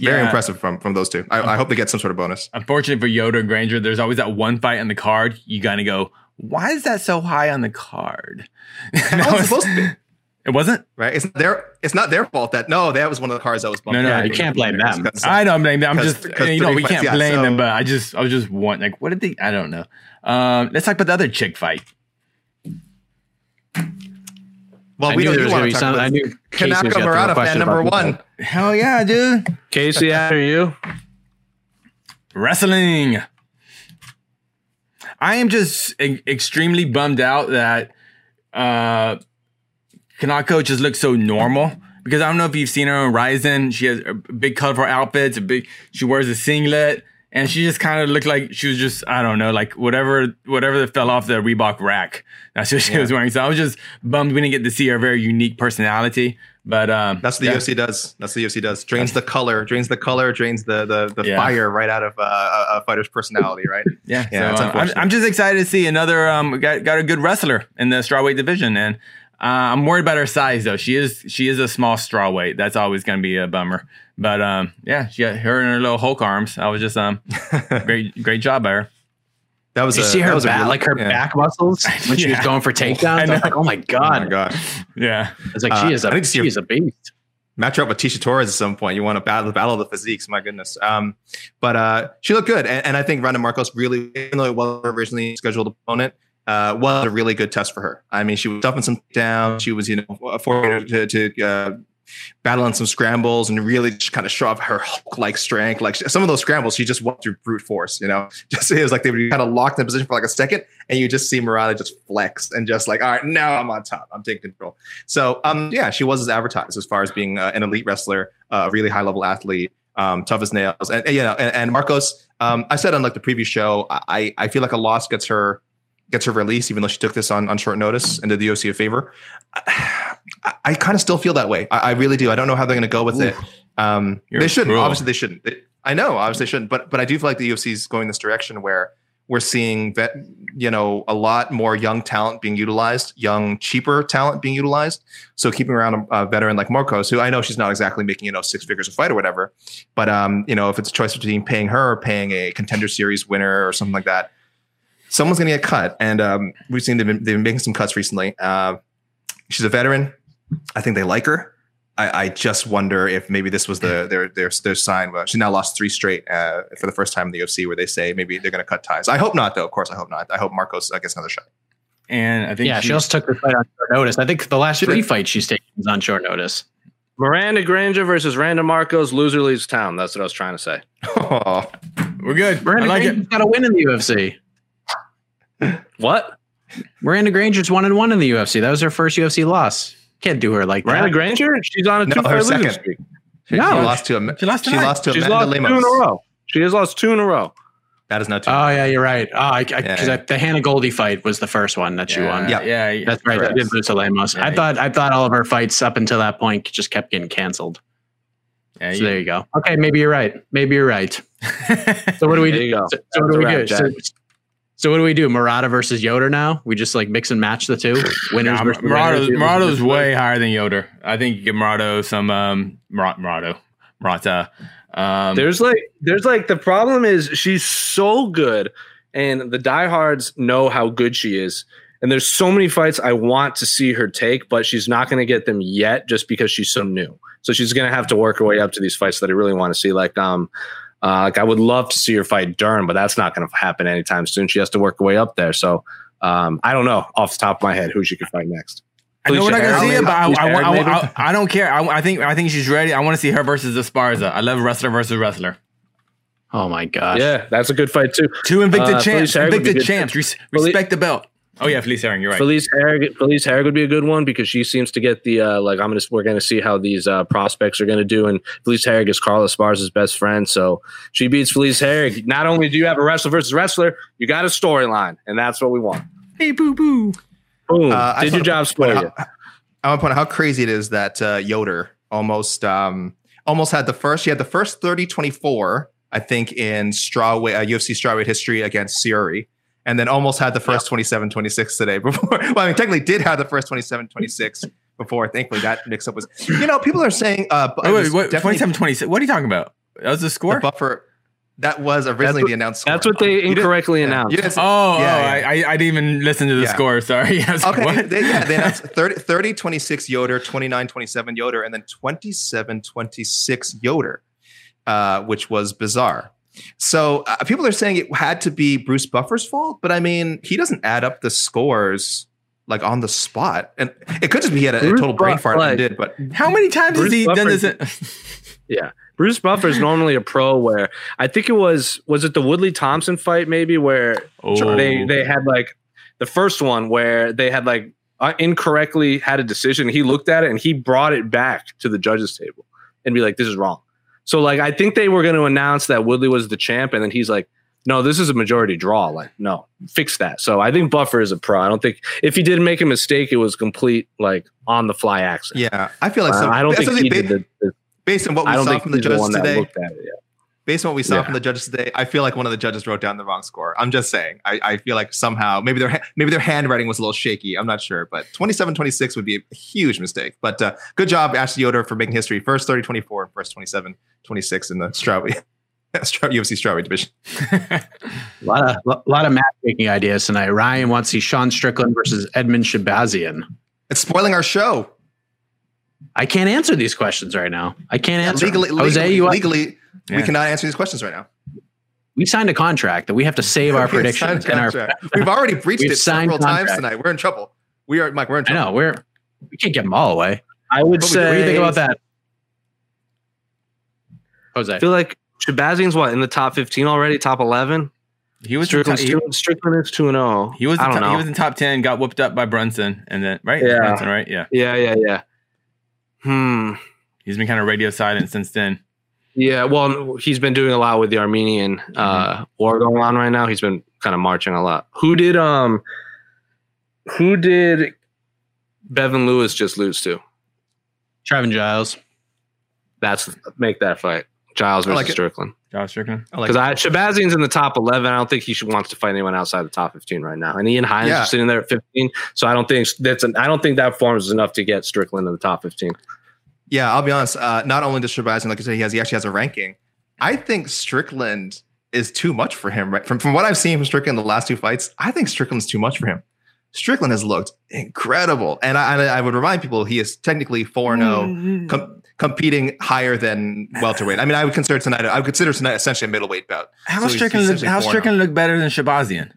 very Yeah. impressive from from those two. I, I hope they get some sort of bonus. Unfortunately for Yoder and Granger, there's always that one fight on the card. You gotta go. Why is that so high on the card? (laughs) That it was- supposed to be? It wasn't. right? It's their it's not their fault that no, that was one of the cars that was bumped. No, no, out. you can't blame them. I don't blame them. I'm just you know we fights, can't yeah, blame so- them, but I just I was just want like what did they? I don't know. Um, let's talk about the other chick fight. Well, I we knew don't there was want going to to be talk some. about I knew Casey Kanako gonna throw a Murata fan number about one. Hell yeah, dude! Casey, after you. Wrestling. I am just e- extremely bummed out that uh Kanako just looks so normal because I don't know if you've seen her on Rizin. She has a big colorful outfits, a big she wears a singlet, and she just kind of looked like she was just I don't know, like whatever whatever that fell off the Reebok rack. That's what she was wearing. So I was just bummed we didn't get to see her very unique personality. But um That's what the yeah. UFC does. That's what the UFC does. Drains the color, drains the color, drains the the, the Yeah. fire right out of uh, a, a fighter's personality, right? (laughs) Yeah, Yeah, it's so, uh, I'm. I'm just excited to see another um got, got a good wrestler in the strawweight division, and uh, I'm worried about her size though. She is she is a small strawweight. That's always going to be a bummer. But um yeah, she got her and her little Hulk arms. I was just um (laughs) great great job by her. That was Did you a, see that her was a back, real- like her yeah. back muscles when she was (laughs) going for takedowns? (laughs) I, I was like, oh my Oh god! my god! Yeah, I was like, Uh, she is I a need she is a beast. match her up with Tecia Torres at some point. You want to battle the battle of the physiques. My goodness. Um, but uh, she looked good, and, and I think Randa Markos really, even though it wasn't her originally scheduled opponent, uh, was a really good test for her. I mean, she was stuffing some down. She was, you know, forward to, to uh, battle on some scrambles and really just kind of show off her Hulk-like strength. Like some of those scrambles, she just went through brute force. You know, (laughs) just it was like they were kind of locked in the position for like a second, and you just see Murata just flex and just like, all right, now I'm on top. I'm taking control. So, um, yeah, she was as advertised as far as being uh, an elite wrestler, uh, a really high level athlete, um, tough as nails, and, and, you know, and, and Markos. Um, I said on like the previous show, I I feel like a loss gets her gets her release, even though she took this on on short notice and did the OC a favor. I, I kind of still feel that way. I, I really do. I don't know how they're going to go with it. Um, they shouldn't. cruel. Obviously, they shouldn't. They- I know. Obviously, they shouldn't. But but I do feel like the UFC is going this direction where we're seeing that you know a lot more young talent being utilized, young cheaper talent being utilized. So keeping around a, a veteran like Markos, who I know she's not exactly making you know six figures a fight or whatever, but um you know if it's a choice between paying her or paying a contender series winner or something like that, someone's going to get cut. And um, we've seen they've been, they've been making some cuts recently. Uh, she's a veteran. I think they like her. I, I just wonder if maybe this was the (laughs) their their their sign. Well, she now lost three straight uh, for the first time in the UFC, where they say maybe they're going to cut ties. I hope not, though. Of course, I hope not. I hope Markos uh, gets another shot. and I think Yeah, she also took the fight on short notice. I think the last three fights she's taken was on short notice. Miranda Granger versus Randa Markos. Loser leaves town. That's what I was trying to say. Oh, (laughs) we're good. Miranda I like Granger's it. got a win in the UFC. What? Miranda Granger's one and one in the UFC. That was her first UFC loss. Can't do her like Miranda that. Granger? She's on a No, two her fight losing second. streak. she, No. she lost to a She lost she lost to She's Amanda lost two in a row. She has lost two in a row. That is not too. Oh yeah, you're right. Oh, I, I, Yeah. cause the Hannah Goldy fight was the first one that she won. Yeah. yeah, yeah. That's right. She Correct. did lose to Lemos. Yeah, I yeah. thought I thought all of her fights up until that point just kept getting canceled. Yeah, So you- there you go. Okay, maybe you're right. Maybe you're right. (laughs) So what do we There do? you go. So, so what do we do? So, wrap, so what do we do? Murata versus Yoder now? We just like mix and match the two (laughs) winners. Nah, versus Murato's, winners. Murato's way higher than Yoder. I think you give Murato some um Mur- Murato. Murata. Um, There's like there's like the problem is she's so good and the diehards know how good she is. And there's so many fights I want to see her take, but she's not going to get them yet just because she's so new. So she's going to have to work her way up to these fights that I really want to see. Like, um, uh, like I would love to see her fight Dern, but that's not going to happen anytime soon. She has to work her way up there. So, um, I don't know off the top of my head who she could fight next. I know we're not gonna see it, but I, I, I, I, I don't care. I, I think I think she's ready. I want to see her versus Esparza. I love wrestler versus wrestler. Oh my gosh. Yeah, that's a good fight too. Two Invicta Uh, champs. Felice Herrig would be Invicta good. champs. Res- Felice- respect the belt. Oh yeah, Felice Herrig. You're right. Felice Herrig, Felice Herrig would be a good one because she seems to get the uh, like. I'm gonna we're gonna see how these uh, prospects are gonna do, and Felice Herrig is Carla Esparza's best friend, so she beats Felice Herrig. Not only do you have a wrestler versus wrestler, you got a storyline, and that's what we want. hey boo boo. Boom! Uh, I Did your job wanna spoil you? out- I want to point out how crazy it is that uh, Yoder almost um, almost had the first. She had the first 30-24, I think, in strawweight uh, UFC strawweight history against Syuri, and then almost had the first 27-26 today. Before, (laughs) well, I mean, technically did have the first 27-26 before. Thankfully, that mix up was. You know, people are saying. Uh, it wait, was what, 27 26. What are you talking about? That was the the score? buffer. That was originally what- the announced score. That's what they You didn't- incorrectly yeah, announced. you Oh, Yeah, oh yeah. I, I, I didn't even listen to the Yeah. score. Sorry. (laughs) I was like, Okay, what? they, yeah, they announced (laughs) 30, 30 26 Yoder, 29 27 Yoder, and then 27 26 Yoder, uh, which was bizarre. So uh, people are saying it had to be Bruce Buffer's fault, but I mean, he doesn't add up the scores like on the spot. And it could just be he had a, a total brain Buff- fart and like- did, but How many times has Bruce he done Buffer- this? (laughs) Yeah. Bruce Buffer is normally a pro where I think it was was it the Woodley Thompson fight maybe where Oh. they they had like the first one where they had like uh, incorrectly had a decision. He looked at it and he brought it back to the judges table and be like, "This is wrong." So like I think they were going to announce that Woodley was the champ, and then he's like, "No, this is a majority draw. Like, no, fix that." So I think Buffer is a pro. I don't think if he did make a mistake, it was complete like on the fly accident. yeah, I feel like Uh, some, I don't think he ba- did the, the based on what we saw from the judges that today. looked at it. Yeah. Based on what we saw Yeah. from the judges today, I feel like one of the judges wrote down the wrong score. I'm just saying. I, I feel like somehow maybe their maybe their handwriting was a little shaky. I'm not sure, but 27-26 would be a huge mistake. But uh, good job, Ashley Yoder, for making history. First 30-24 and first 27-26 in the Stroud, (laughs) UFC Strawberry division. A (laughs) lot of a lot of matchmaking ideas tonight. Ryan wants to see Sean Strickland versus Edmen Shahbazyan. It's spoiling our show. I can't answer these questions right now. I can't answer. legally. Jose, legally, you legally we cannot answer these questions right now. we signed a contract that we have to save our (laughs) We predictions and our. contract. We've already (laughs) breached We've it signed several times tonight. We're in trouble. We are, Mike. We're in I trouble. know we're we can't get them all away. I would What say. What do you think about that, Jose? I Jose? feel like Shahbazyan's what in the top fifteen already, top eleven. he was in Strickland's top- he, Strickland is two and zero. he was I in don't top, know. he was in top ten. Got whooped up by Brunson, and then right, Yeah. Brunson, right, yeah. yeah, yeah, yeah. Hmm. He's been kind of radio silent since then. Yeah. Well, he's been doing a lot with the Armenian uh, war going on right now. He's been kind of marching a lot. Who did um? Who did Bevon Lewis just lose to? Trevin Giles. That's make that fight. Giles versus like. Strickland. Josh Strickland. I like Because it. Shahbazyan's in the top eleven. I don't think he should wants to fight anyone outside the top fifteen right now. And Ian Hines Yeah. is sitting there at fifteen. So I don't think that's an, I don't think that forms is enough to get Strickland in the top fifteen. Yeah, I'll be honest. Uh, not only does Shahbazyan, like I said, he has he actually has a ranking. I think Strickland is too much for him. Right from from what I've seen from Strickland the last two fights, I think Strickland's too much for him. Strickland has looked incredible, and I, I would remind people he is technically four zero, com- competing higher than welterweight. I mean, I would consider tonight. I would consider tonight essentially a middleweight bout. How So Strickland look, how 4-0. Strickland look better than Shahbazyan?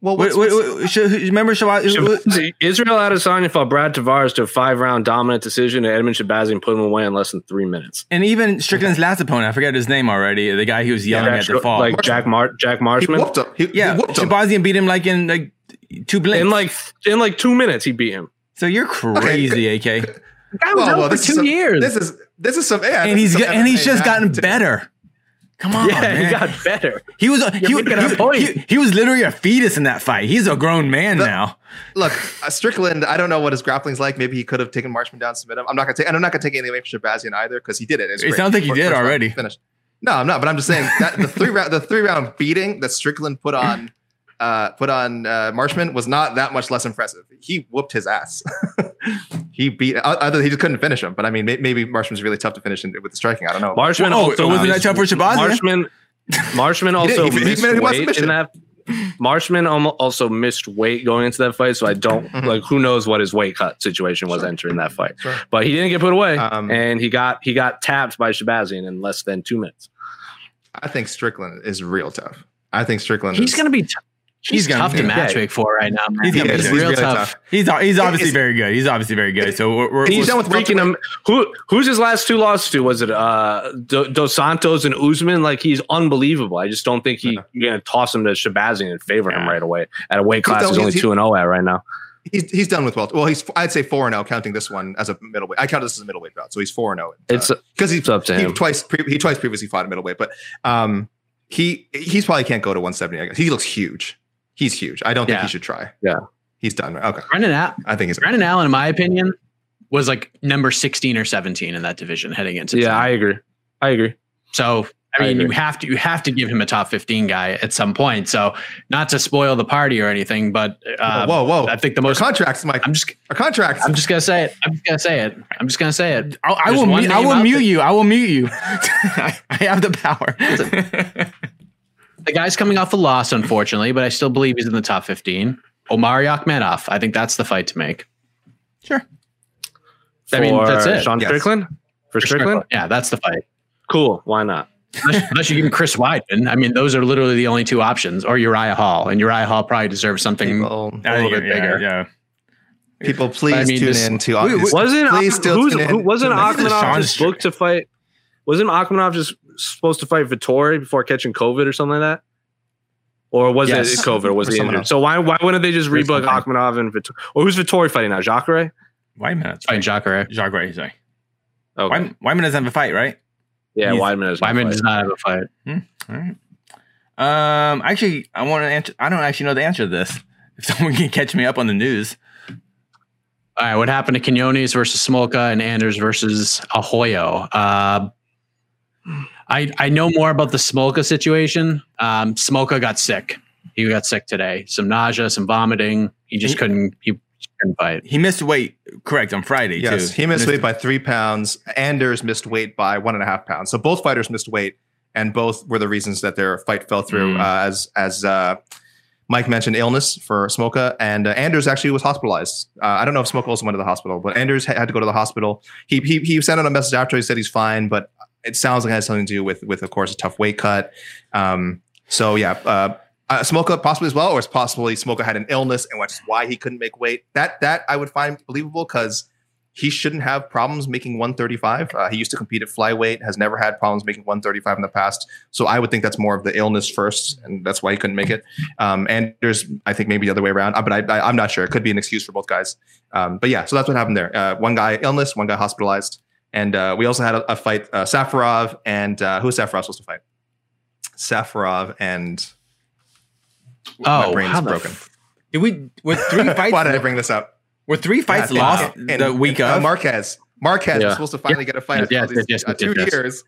Well, Wait, what's, wait, wait, should- remember Shabazz- Israel Adesanya fought Brad Tavares to a five round dominant decision, and Edmen Shahbazyan put him away in less than three minutes. And even Strickland's last opponent, I forget his name already. The guy who was yelling at the fall. like Jack Mar- Jack he Marshman. whooped him. He, yeah, he whooped him. Beat him like in like two blinks. in like in like two minutes, he beat him. so you're crazy, AK. Guy was Well, out well, for two some- years. This is this is some yeah, and this he's is some and he's just gotten math. better. Come on, yeah, man. he got better. He was he, You're a he- point. he- he was literally a fetus in that fight. He's a grown man The- now. Look, uh, Strickland. I don't know what his grappling's like. Maybe he could have taken Marshman down, submit him. I'm not gonna take. And I'm not gonna take anything away from Shahbazyan either because he did it. It's It sounds like he First- did first already. Finished. No, I'm not. But I'm just saying that the three round the three round beating that Strickland put (clears throat) on uh, put on uh, Marshman was not that much less impressive. He whooped his ass. (laughs) he beat. Other he just couldn't finish him. But I mean, may, maybe Marshman's really tough to finish in, with the striking. I don't know. Marshman Oh, also wasn't that tough for Shahbazyan? Marshman Marshman (laughs) He did. also He- he missed made weight in that. Marshman also missed weight going into that fight, so I don't Mhm. like. Who knows what his weight cut situation was Sure. entering that fight? Sure. But he didn't get put away, Um, and he got he got tapped by Shahbazyan in less than two minutes. I think Strickland is real tough. I think Strickland. he's is, going to be. T- he's He's tough to be- matchmake for right now. Man. He's He gonna is. He's real really tough. tough. He's he's obviously It's- very good. He's obviously very good. So we're, we're, He's we're- done with freaking him. Who who's his last two losses to? Was it uh Do- Dos Santos and Usman? Like he's unbelievable. I just don't think he Yeah. you're gonna toss him to Shahbazyan and favor him right away at a weight class done- he's only he's- two and zero at right now. He's he's done with well. Well, he's I'd say four and zero, counting this one as a middleweight. I count this as a middleweight bout, so he's four and zero. It's because he it's up to he him. twice pre- he twice previously fought a middleweight, but um he he's probably can't go to 170. I guess he looks huge. He's huge. I don't think Yeah. he should try. Yeah. he's done. Okay, Brendan, Al- I think he's. Brendan Allen, in my opinion, was like number 16 or 17 in that division heading into yeah, I agree. I agree. So I mean, you have to you have to give him a top 15 guy at some point. So not to spoil the party or anything, but uh, whoa, whoa! I think the Our most. contracts, Mike. I'm just Our contracts. I'm just gonna say it. I'm just gonna say it. I'm just gonna say it. I, I will one mute, I will mute there. you. I will mute you. I, (laughs) I have the power. (laughs) The guy's coming off a loss, unfortunately, but I still believe he's in the top 15. Omari Akhmedov. I think that's the fight to make. sure. I mean, that's it. Sean Yes. Strickland? For Strickland? Yeah, that's the fight. Cool. Why not? Unless, unless you give him Chris Weidman. I mean, those are literally the only two options, or Uriah Hall. And Uriah Hall probably deserves something people, a little bit yeah, bigger. Yeah. people, please I mean, tune this- in to. Wait, wait, Wasn't please still who's, who, wasn't This Akhmanov just booked to fight? Wasn't Akhmanov just supposed to fight Vettori before catching COVID or something like that? Or was Yes. it COVID? Or was Or he injured? else. So why why wouldn't they just rebook something. Akhmanov and Vettori? Or who's Vettori fighting now? Jacare? Weidman. That's Fighting right. Jacare. Jacques Ray, sorry. Okay. Weidman, Weidman doesn't have a fight, right? yeah, he's- Weidman is. Weidman does not have a fight. All right. Um, actually, I want to answer. I don't actually know the answer to this. If (laughs) someone can catch me up on the news, All right, what happened to Quinones versus Smolka and Anders versus Arroyo? Uh, I I know more about the Smolka situation. Um, Smolka got sick. He got sick today. Some nausea, some vomiting. He just He- couldn't. He couldn't fight. he missed weight. Correct on Friday Yes, too. he missed weight by three pounds. Anders missed weight by one and a half pounds. So both fighters missed weight, and both were the reasons that their fight fell through. Mm. Uh, as as uh, Mike mentioned, illness for Smolka, and uh, Anders actually was hospitalized. Uh, I don't know if Smolka also went to the hospital, but Anders ha- had to go to the hospital. He he he sent out a message after. He said he's fine, but it sounds like it has something to do with with of course a tough weight cut. Um, so yeah. Uh, uh, Smolka possibly as well, or it's possibly Smolka had an illness and is why he couldn't make weight. That that I would find believable because he shouldn't have problems making 135. Uh, he used to compete at flyweight, has never had problems making 135 in the past. So I would think that's more of the illness first, and that's why he couldn't make it. Um, and there's, I think, maybe the other way around, uh, but I, I'm not sure. It could be an excuse for both guys. Um, but yeah, so that's what happened there. Uh, one guy illness, one guy hospitalized, and uh, we also had a, a fight. Uh, Safarov and uh, who was Safarov supposed to fight? Safarov and oh, my brain how is the broken. f- Did we? Were three (laughs) fights? Why did I bring this up? Were three fights Yeah, lost and- the week uh, of? Marquez. Marquez Yeah. was supposed to finally get a fight Yes, after yes, all these, yes, uh, two yes, yes. years.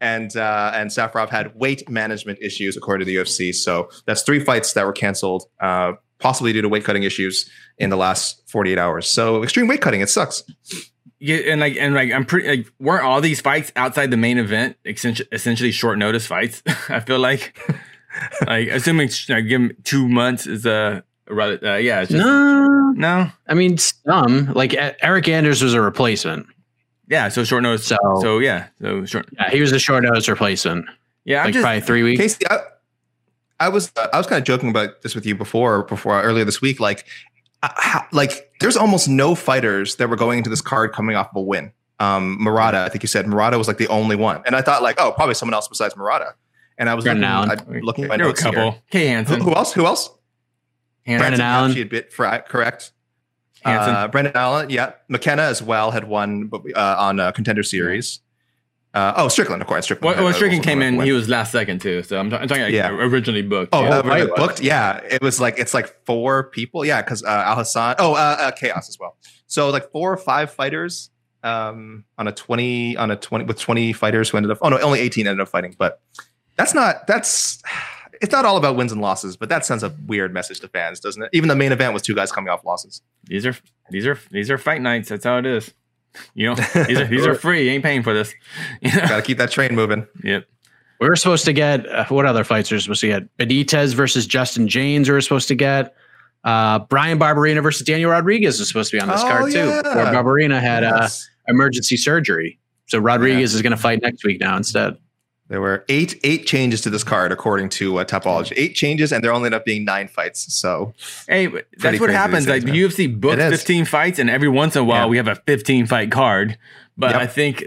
And uh, and Safarov had weight management issues according to the UFC. So that's three fights that were canceled, uh, possibly due to weight cutting issues in the last 48 hours. So extreme weight cutting, it sucks. Yeah, and like and like I'm pretty like weren't all these fights outside the main event essentially, essentially short notice fights? (laughs) I feel like (laughs) like assuming like give 'em two months is a rather uh, yeah it's just, No, no I mean some. Like Eryk Anders was a replacement. yeah so short notice So- so yeah so short Yeah, he was a short notice replacement. yeah I'm Like just probably three weeks. Casey, I, I was uh, I was kind of joking about this with you before before earlier this week. Like, uh, how, like there's almost no fighters that were going into this card coming off of a win. Um, Murata, I think you said Murata was like the only one, and I thought like, oh, probably someone else besides Murata. And I was looking, Allen. I, looking at my there were a notes couple here. Kay Who, Hansen who else? Who else? Hansen Brendan Allen. She had bit fr- correct. Hansen. Uh, Brendan Allen, yeah. McKenna as well had won uh, on uh, contender series. Uh, oh, Strickland, of course. Strickland. well, had- well Strickland came in win. he was last second too so I'm, t- I'm talking like Yeah. originally booked Oh, yeah. right. booked. Yeah, it was like it's like four people. Yeah, because uh, Al Hassan. Oh, uh, uh, Khaos as well. So like four or five fighters um, on a twenty on a twenty with twenty fighters who ended up. Oh no, only eighteen ended up fighting. But that's not. That's it's not all about wins and losses. But that sends a weird message to fans, doesn't it? Even the main event was two guys coming off losses. these are these are these are fight nights that's how it is (laughs) you know (laughs) these are these are free you ain't paying for this (laughs) Got to keep that train moving. yep We were supposed to get uh, what other fights are supposed to get? Benitez versus Justin James. We were supposed to get uh, Bryan Barberena versus Daniel Rodriguez was supposed to be on this Oh, card too. yeah. Barberena had uh, emergency surgery, so Rodriguez is going to fight next week now instead. There were eight eight changes to this card according to uh, Tapology. Eight changes, and there only ended up being nine fights. So Hey, that's what happens. these Like days, the UFC books 15 fights, and every once in a while Yeah. we have a 15 fight card. But Yep. I think,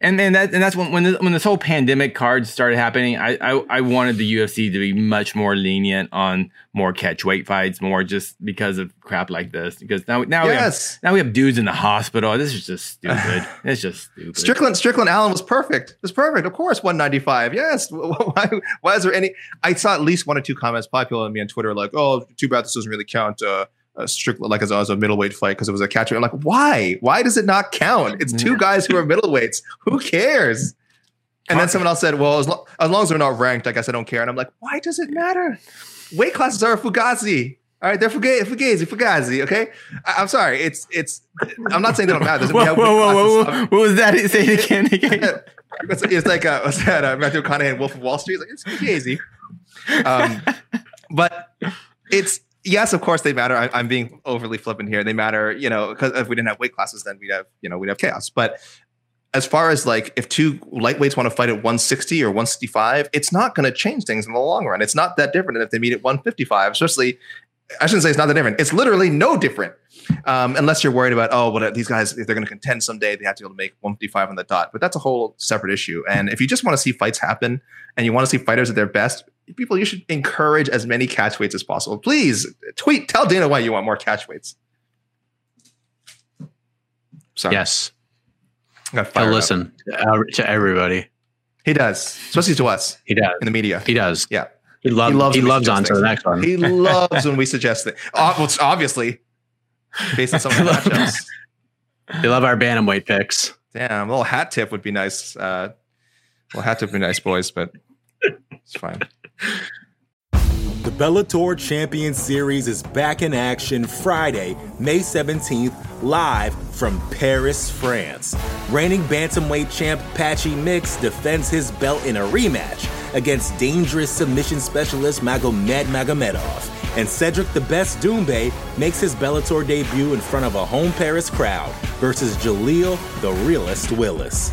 and then that and that's when when this, when this whole pandemic cards started happening. I, I I wanted the UFC to be much more lenient on more catch weight fights, more just because of crap like this. Because now now we have now we have dudes in the hospital. This is just stupid. (sighs) it's just stupid. Strickland Strickland Allen was perfect. It was perfect. Of course, 195. Yes. (laughs) Why, why is there any? I saw at least one or two comments popular on me on Twitter like, "Oh, too bad this doesn't really count." Uh, Strickland like as, as a middleweight fight because it was a catch. I'm like, why? Why does it not count? It's two guys who are middleweights. Who cares? And then someone else said, "Well, as, lo- as long as they're not ranked, I guess I don't care." And I'm like, "Why does it matter? Weight classes are a fugazi. All right, they're fugazi, fugazi, fugazi. Okay, I- I'm sorry. It's it's. I'm not saying they don't matter. (laughs) Whoa, whoa, whoa, whoa, whoa. What was that? Say it again. (laughs) again. it's, it's like uh, what's that? Uh, Matthew McConaughey Wolf of Wall Street. Like it's fugazi. Um, (laughs) but it's yes, of course they matter. I, I'm being overly flippant here. They matter, you know, because if we didn't have weight classes, then we'd have, you know, we'd have chaos. But as far as like if two lightweights want to fight at 160 or 165, it's not going to change things in the long run. It's not that different than if they meet at 155. Especially, I shouldn't say it's not that different. It's literally no different. Um, unless you're worried about, oh, well, these guys, if they're going to contend someday, they have to be able to make 155 on the dot. But that's a whole separate issue. And if you just want to see fights happen and you want to see fighters at their best, people, you should encourage as many catch weights as possible. Please tweet, tell Dana why you want more catch weights. Sorry. Yes. I got He'll up. listen to, to everybody. He does, especially to us He does. in the media. He does. Yeah. He loves. He loves He loves on to the next one. He (laughs) loves when we suggest things. Well, it's obviously, based on some of the (laughs) matchups. (laughs) They love our bantamweight picks. Damn, a little hat tip would be nice. Uh, little hat tip would be nice, boys, but it's fine. The Bellator Champion Series is back in action Friday, May 17th, live from Paris, France. Reigning bantamweight champ Patchy Mix defends his belt in a rematch against dangerous submission specialist Magomed Magomedov. And Cedric the Best Doumbé makes his Bellator debut in front of a home Paris crowd versus Jaleel the Realist Willis.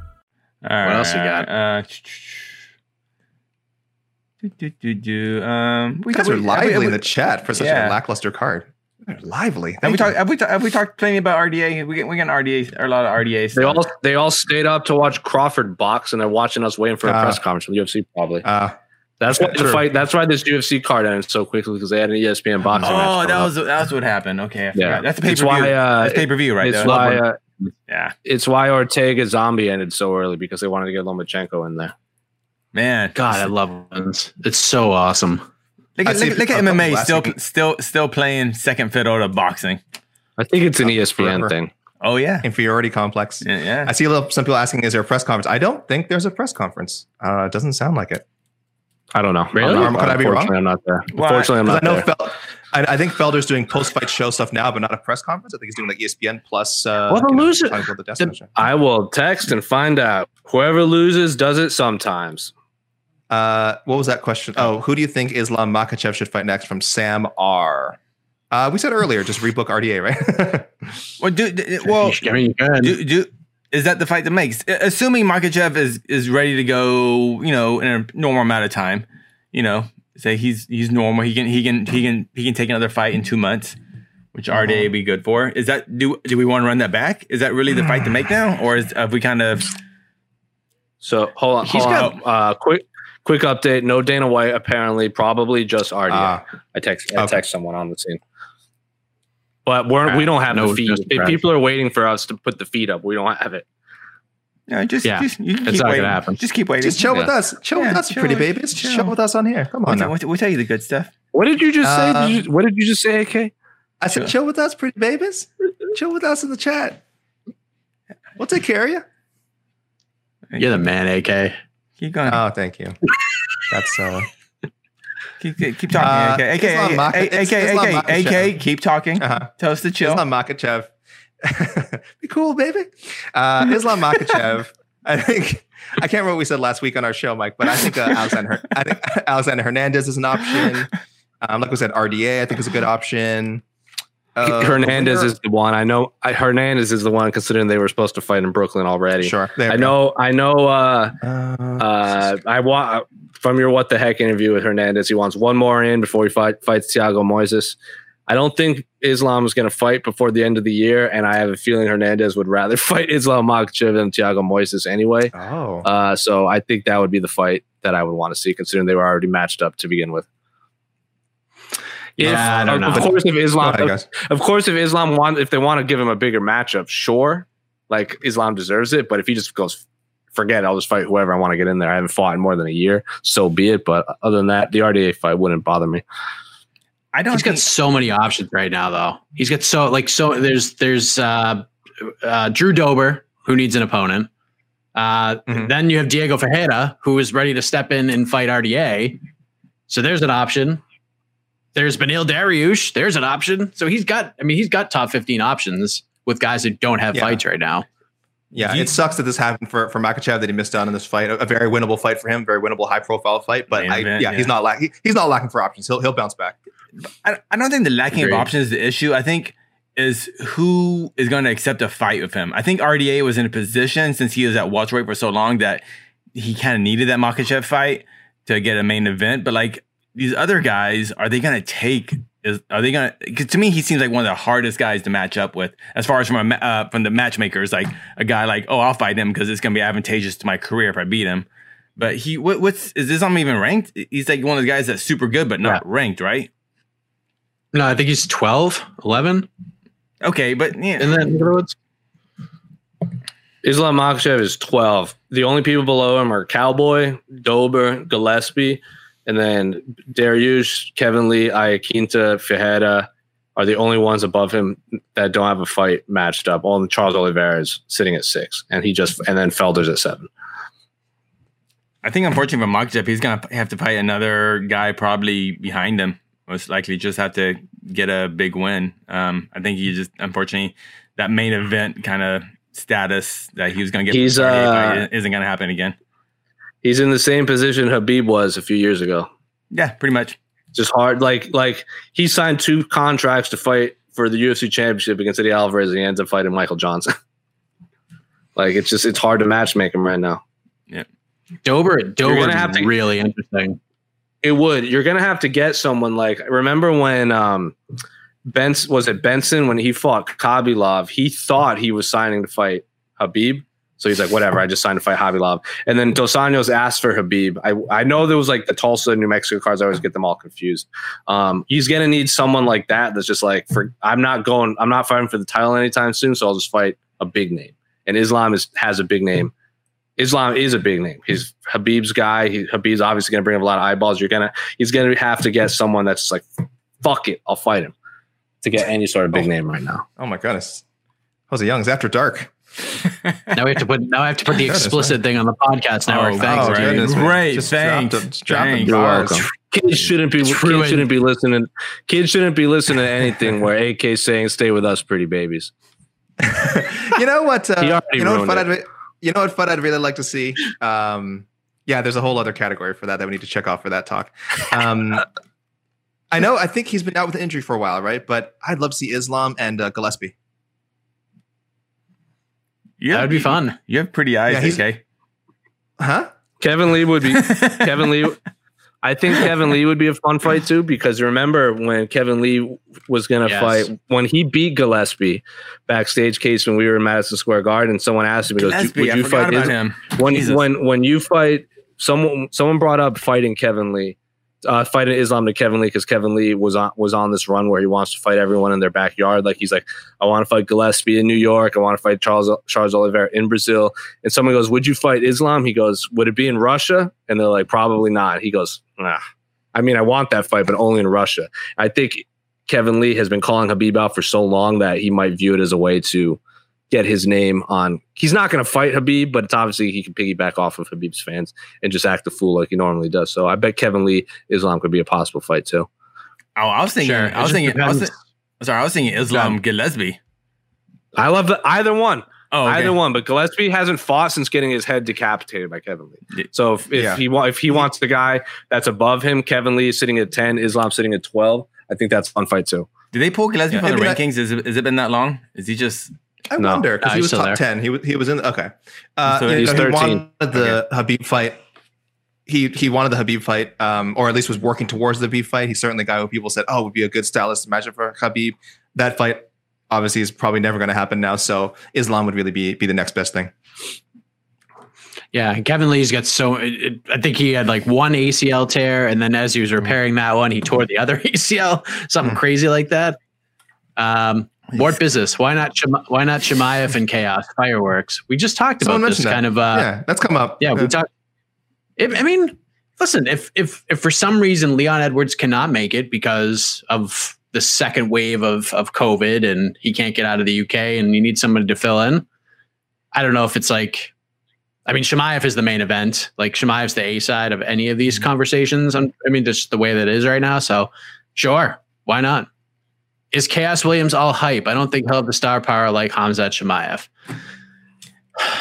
All What else you got? Uh, (tsk) do, do, do, do. Um, we You guys we- are lively we- have in the chat for such Yeah. a lackluster card. They're lively. Have we Thank talked? Have we, ta- have we talked plenty about RDA? We get we got an RDA or a lot of RDA. They all they all stayed up to watch Crawford box, and they're watching us waiting for a Ah. press conference from the UFC. Probably Uh, that's why the fight. That's why this UFC card ended so quickly because they had an ESPN boxing. Oh, coming that up. was that was what happened. Okay, I Yeah. forgot. that's pay It's per view. uh, that's pay per view, right? It's there. why uh, yeah, it's why Ortega Zombie ended so early because they wanted to get Lomachenko in there. man. God, I love it. It's so awesome. look at, look, look at MMA still week. still still playing second fiddle to boxing. I think it's an ESPN forever. thing. Oh yeah, inferiority complex. yeah. yeah. I see a little, some people asking, is there a press conference? I don't think there's a press conference. Uh, it doesn't sound like it. I don't know. Really? I'm not, Could I be wrong? I'm not there. Well, Unfortunately, I'm not I know there. Fel- I, I think Felder's doing post-fight show stuff now, but not a press conference. I think he's doing like ESPN plus. Uh, Well, the you know, loser- the The- I will text and find out. Whoever loses does it sometimes. Uh, what was that question? Oh, who do you think Islam Makhachev should fight next? From Sam R. Uh, we said earlier, just rebook RDA, right? (laughs) Well, do, do- well, I mean, do, do, is that the fight that makes? Assuming Makhachev is is ready to go, you know, in a normal amount of time, you know, say he's he's normal, he can he can he can he can take another fight in two months, which RDA would be good for. Is that do do we want to run that back? Is that really the fight to make now, or is have we kind of? So hold on. He's Hold got- on. Uh, quick, quick update. No Dana White. Apparently, probably just RDA. Ah. I text. I Okay. text someone on the scene. But we're we don't have No, the feed. If people are waiting for us to put the feed up. We don't have it. No, just, Yeah, just you it's keep not gonna waiting. happen. Just keep waiting. just chill with us. Chill with us, chill pretty with- babies. Just chill. chill with us on here. Come on We'll, now. we'll, we'll tell you the good stuff. What did you just say? Uh, Did you- what did you just say, AK? I said, Sure. chill with us, pretty babies. chill with us in the chat. We'll take care of you. You're the man, AK. Keep going. Oh, thank you. That's uh, keep, keep keep uh, talking. AK, Islam Mak- AK, it's AK, Islam AK, AK, keep talking. uh-huh. Tell us to chill. Islam Makhachev. (laughs) Be cool, baby. Uh, Islam Makhachev. (laughs) I think I can't remember what we said last week on our show, Mike, but I think uh, Alexander. Her- I think (laughs) Alexander Hernandez is an option. Um, like we said, RDA I think is a good option. Uh, Hernandez is the one. I know. I, Hernandez is the one, considering they were supposed to fight in Brooklyn already. sure. I know. I know. Uh, Uh, uh, I want from your what the heck interview with Hernandez. He wants one more in before he fight, fights Thiago Moises. I don't think Islam is going to fight before the end of the year, and I have a feeling Hernandez would rather (laughs) fight Islam Makhachev than Thiago Moises anyway. oh, Uh, so I think that would be the fight that I would want to see, considering they were already matched up to begin with. Yeah, I don't of, know. Of course, if Islam, ahead, guys. of course, if Islam want, if they want to give him a bigger matchup, sure, like Islam deserves it. But if he just goes, forget, it, I'll just fight whoever I want to get in there. I haven't fought in more than a year, so be it. But other than that, the RDA fight wouldn't bother me. I don't He's got so many options right now, though. He's got so like so. There's there's uh, uh, Drew Dober who needs an opponent. Uh, Mhm. Then you have Diego Ferreira who is ready to step in and fight RDA. So there's an option. There's Beneil Dariush. There's an option. So he's got. I mean, he's got top 15 options with guys that don't have Yeah. fights right now. Yeah, You- it sucks that this happened for for Makhachev that he missed out on this fight. A, a very winnable fight for him, very winnable, high profile fight. But I, event, yeah, yeah. he's not lacking. He, he's not lacking for options. He'll he'll bounce back. I, I don't think the lacking Agreed. of options is the issue. I think is who is going to accept a fight with him. I think RDA was in a position since he was at welterweight for so long that he kind of needed that Makhachev fight to get a main event. But like these other guys, are they going to take? Is are they going to? Because to me, he seems like one of the hardest guys to match up with, as far as from a uh, from the matchmakers. Like a guy like, oh, I'll fight him because it's going to be advantageous to my career if I beat him. But he, what, what's is this? I'm even ranked. He's like one of the guys that's super good, but not ranked, right? No, I think he's 12, 11. Okay, but yeah, And then what's Islam Makhachev is 12. The only people below him are Cowboy, Dober, Gillespie, and then Dariush, Kevin Lee, Iaquinta, Fajeda are the only ones above him that don't have a fight matched up. Only Charles Oliveira is sitting at six, and he just and then Felder's at seven. I think unfortunately for Makhachev, he's gonna have to fight another guy probably behind him. Most likely, just have to get a big win. Um, I think he just unfortunately that main event kind of status that he was gonna get. He's, from RDA fight uh, isn't gonna happen again. He's in the same position Khabib was a few years ago. Yeah, pretty much. Just hard, like like he signed two contracts to fight for the UFC championship against Eddie Alvarez, and he ends up fighting Michael Johnson. (laughs) like it's just it's hard to matchmake him right now. Dober? Dober gonna is really interesting. It would. You're gonna have to get someone like remember when um Benson was it Benson when he fought Khabilov, he thought he was signing to fight Khabib. So he's like, whatever, I just signed to fight Khabilov. And then Dos Anjos asked for Khabib. I, I know there was like the Tulsa, New Mexico cards. I always get them all confused. Um, he's gonna need someone like that that's just like, for I'm not going, I'm not fighting for the title anytime soon, so I'll just fight a big name. And Islam is has a big name. Islam is a big name. He's Khabib's guy. He, Khabib's obviously going to bring up a lot of eyeballs. You're gonna, he's going to have to get someone that's like, fuck it, I'll fight him to get any sort of big name right now. Oh my goodness, Jose Young's after dark. (laughs) Now we have to put. Now I have to put the (laughs) Goodness, explicit thing on the podcast network. Oh, thanks, oh, goodness, great, just thanks. Dropped, just thanks. You're bars. welcome. Kids shouldn't be It's kids ruined. shouldn't be listening. Kids shouldn't be listening to anything where AK saying "Stay with us, pretty babies." (laughs) you know what? He Uh, already you know what ruined fun it. I'd re- you know what fun I'd really like to see. Um, yeah, there's a whole other category for that that we need to check off for that talk. Um, I know. I think he's been out with an injury for a while, right? But I'd love to see Islam and uh, Gillespie. Yeah, That would be fun. You have pretty eyes, Yeah, he's- okay? Huh? Kevin Lee would be (laughs) Kevin Lee. I think Kevin Lee would be a fun fight too because remember when Kevin Lee was going to Yes. fight when he beat Gillespie backstage case when we were in Madison Square Garden. Someone asked him, he goes, Gillespie, "Would you forgot fight about Is- him. when Jesus. when when you fight someone someone brought up fighting Kevin Lee, uh, fighting Islam to Kevin Lee because Kevin Lee was on was on this run where he wants to fight everyone in their backyard. Like he's like, I want to fight Gillespie in New York. I want to fight Charles Charles Oliveira in Brazil. And someone goes, Would you fight Islam? He goes, Would it be in Russia? And they're like, Probably not. He goes, Nah. I mean, I want that fight, but only in Russia. I think Kevin Lee has been calling Khabib out for so long that he might view it as a way to get his name on. He's not going to fight Khabib, but it's obviously he can piggyback off of Khabib's fans and just act a fool like he normally does. So I bet Kevin Lee Islam could be a possible fight too. Oh, I was thinking. Sure. I was thinking. I was, depends. sorry, I was thinking Islam Gillespie. I love the, either one, Oh, okay. either one. But Gillespie hasn't fought since getting his head decapitated by Kevin Lee. So if, if Yeah. he wa- if he wants the guy that's above him, Kevin Lee is sitting at ten, Islam sitting at twelve. I think that's a fun fight too. Did they pull Gillespie Yeah, from the maybe that- rankings? Is it, has it been that long? Is he just? I No. wonder because No, he was top there. ten. He was he was in. Okay, uh, So you he's know, he 13. wanted the Khabib fight. He he wanted the Khabib fight, um, or at least was working towards the Khabib fight. He's certainly a guy who people said, oh, would be a good stylist matchup for Khabib. That fight obviously is probably never going to happen now. So Islam would really be be the next best thing. Yeah, and Kevin Lee's got so. It, it- I think he had like one ACL tear, and then as he was repairing that one, he tore the other (laughs) ACL, something Mm. crazy like that. Um, what business? Why not? Shema, why not Chimaev and Khaos Fireworks? We just talked Someone about this that. kind of. Uh, yeah, that's come up. yeah, we talked. I mean, listen, if if if for some reason Leon Edwards cannot make it because of the second wave of of COVID and he can't get out of the UK and you need somebody to fill in, I don't know if it's like. I mean, Chimaev is the main event. Like Chimaev's the A side of any of these conversations. I'm, I mean, just the way that it is right now. So, sure, why not? Is Khaos Williams all hype? I don't think he'll have the star power like Khamzat Chimaev. (sighs)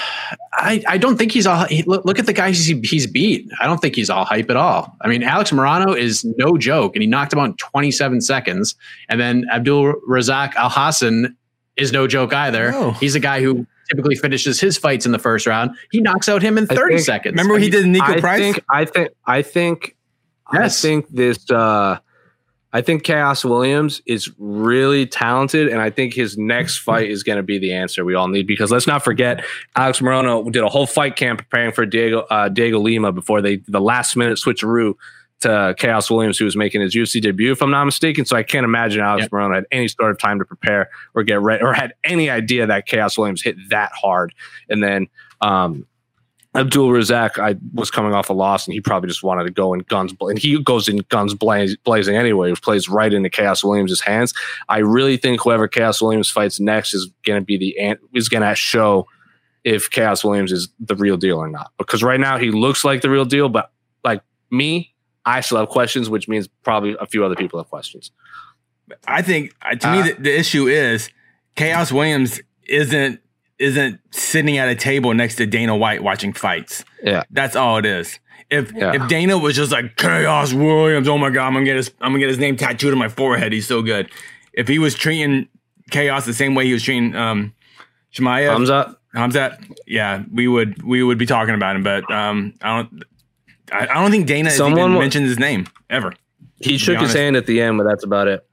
I, I don't think he's all. He, look, look at the guys he, he's beat. I don't think he's all hype at all. I mean, Alex Morono is no joke, and he knocked him out in 27 seconds. And then Abdul Razak Alhassan is no joke either. No. He's a guy who typically finishes his fights in the first round. He knocks out him in 30 think- seconds. Remember what he did to Niko I Price? think I think I think Yes. I think this uh I think Khaos Williams is really talented, and I think his next (laughs) fight is going to be the answer we all need. Because let's not forget, Alex Morono did a whole fight camp preparing for Diego uh, Diego Lima before they the last minute switcheroo to Khaos Williams, who was making his UFC debut, if I'm not mistaken. So I can't imagine Alex Yep. Morono had any sort of time to prepare or get ready, or had any idea that Khaos Williams hit that hard. And then um, Abdul Razak, I was coming off a loss, and he probably just wanted to go in guns, and he goes in guns blaz- blazing anyway. He plays right into Khaos Williams' hands. I really think whoever Khaos Williams fights next is going to be the is going to show if Khaos Williams is the real deal or not. Because right now he looks like the real deal, but like me, I still have questions, which means probably a few other people have questions. I think uh, to Uh, me the, the issue is Khaos Williams isn't isn't sitting at a table next to Dana White watching fights. Yeah. That's all it is. If Yeah. if Dana was just like Khaos Williams, oh my god, I'm gonna get his I'm gonna get his name tattooed on my forehead. He's so good. If he was treating Khaos the same way he was treating um Chimaev, Thumbs up. Khamzat, yeah, we would we would be talking about him. But um, I don't I, I don't think Dana Someone even mentioned his name ever. He shook his hand at the end, but that's about it.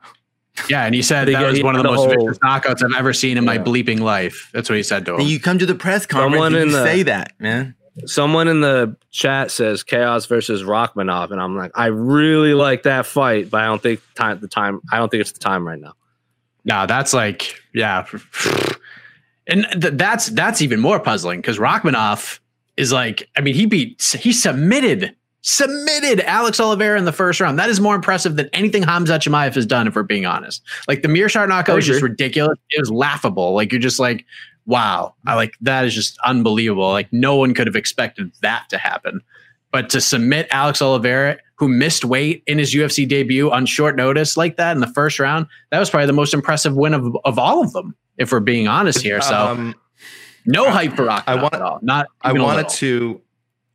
Yeah, and he said that get- was one of the had a most whole- vicious knockouts I've ever seen in my bleeping life. That's what he said to him. And you come to the press conference Someone and in you the- say that, man. Someone in the chat says Khaos versus Rakhmonov, and I'm like, I really like that fight, but I don't think time the time. I don't think it's the time right now. No, that's like, yeah. And th- that's that's even more puzzling because Rakhmonov is like, I mean, he beat, he submitted, submitted Alex Oliveira in the first round. That is more impressive than anything Hamza Chimaev has done, if we're being honest. Like the Meerschaert knockout was just ridiculous. It was laughable. Like you're just like, wow, I like that is just unbelievable. Like no one could have expected that to happen. But to submit Alex Oliveira, who missed weight in his UFC debut on short notice like that in the first round, that was probably the most impressive win of, of all of them, if we're being honest here. So Um, no hype for Rock. I want- at all. Not. I wanted to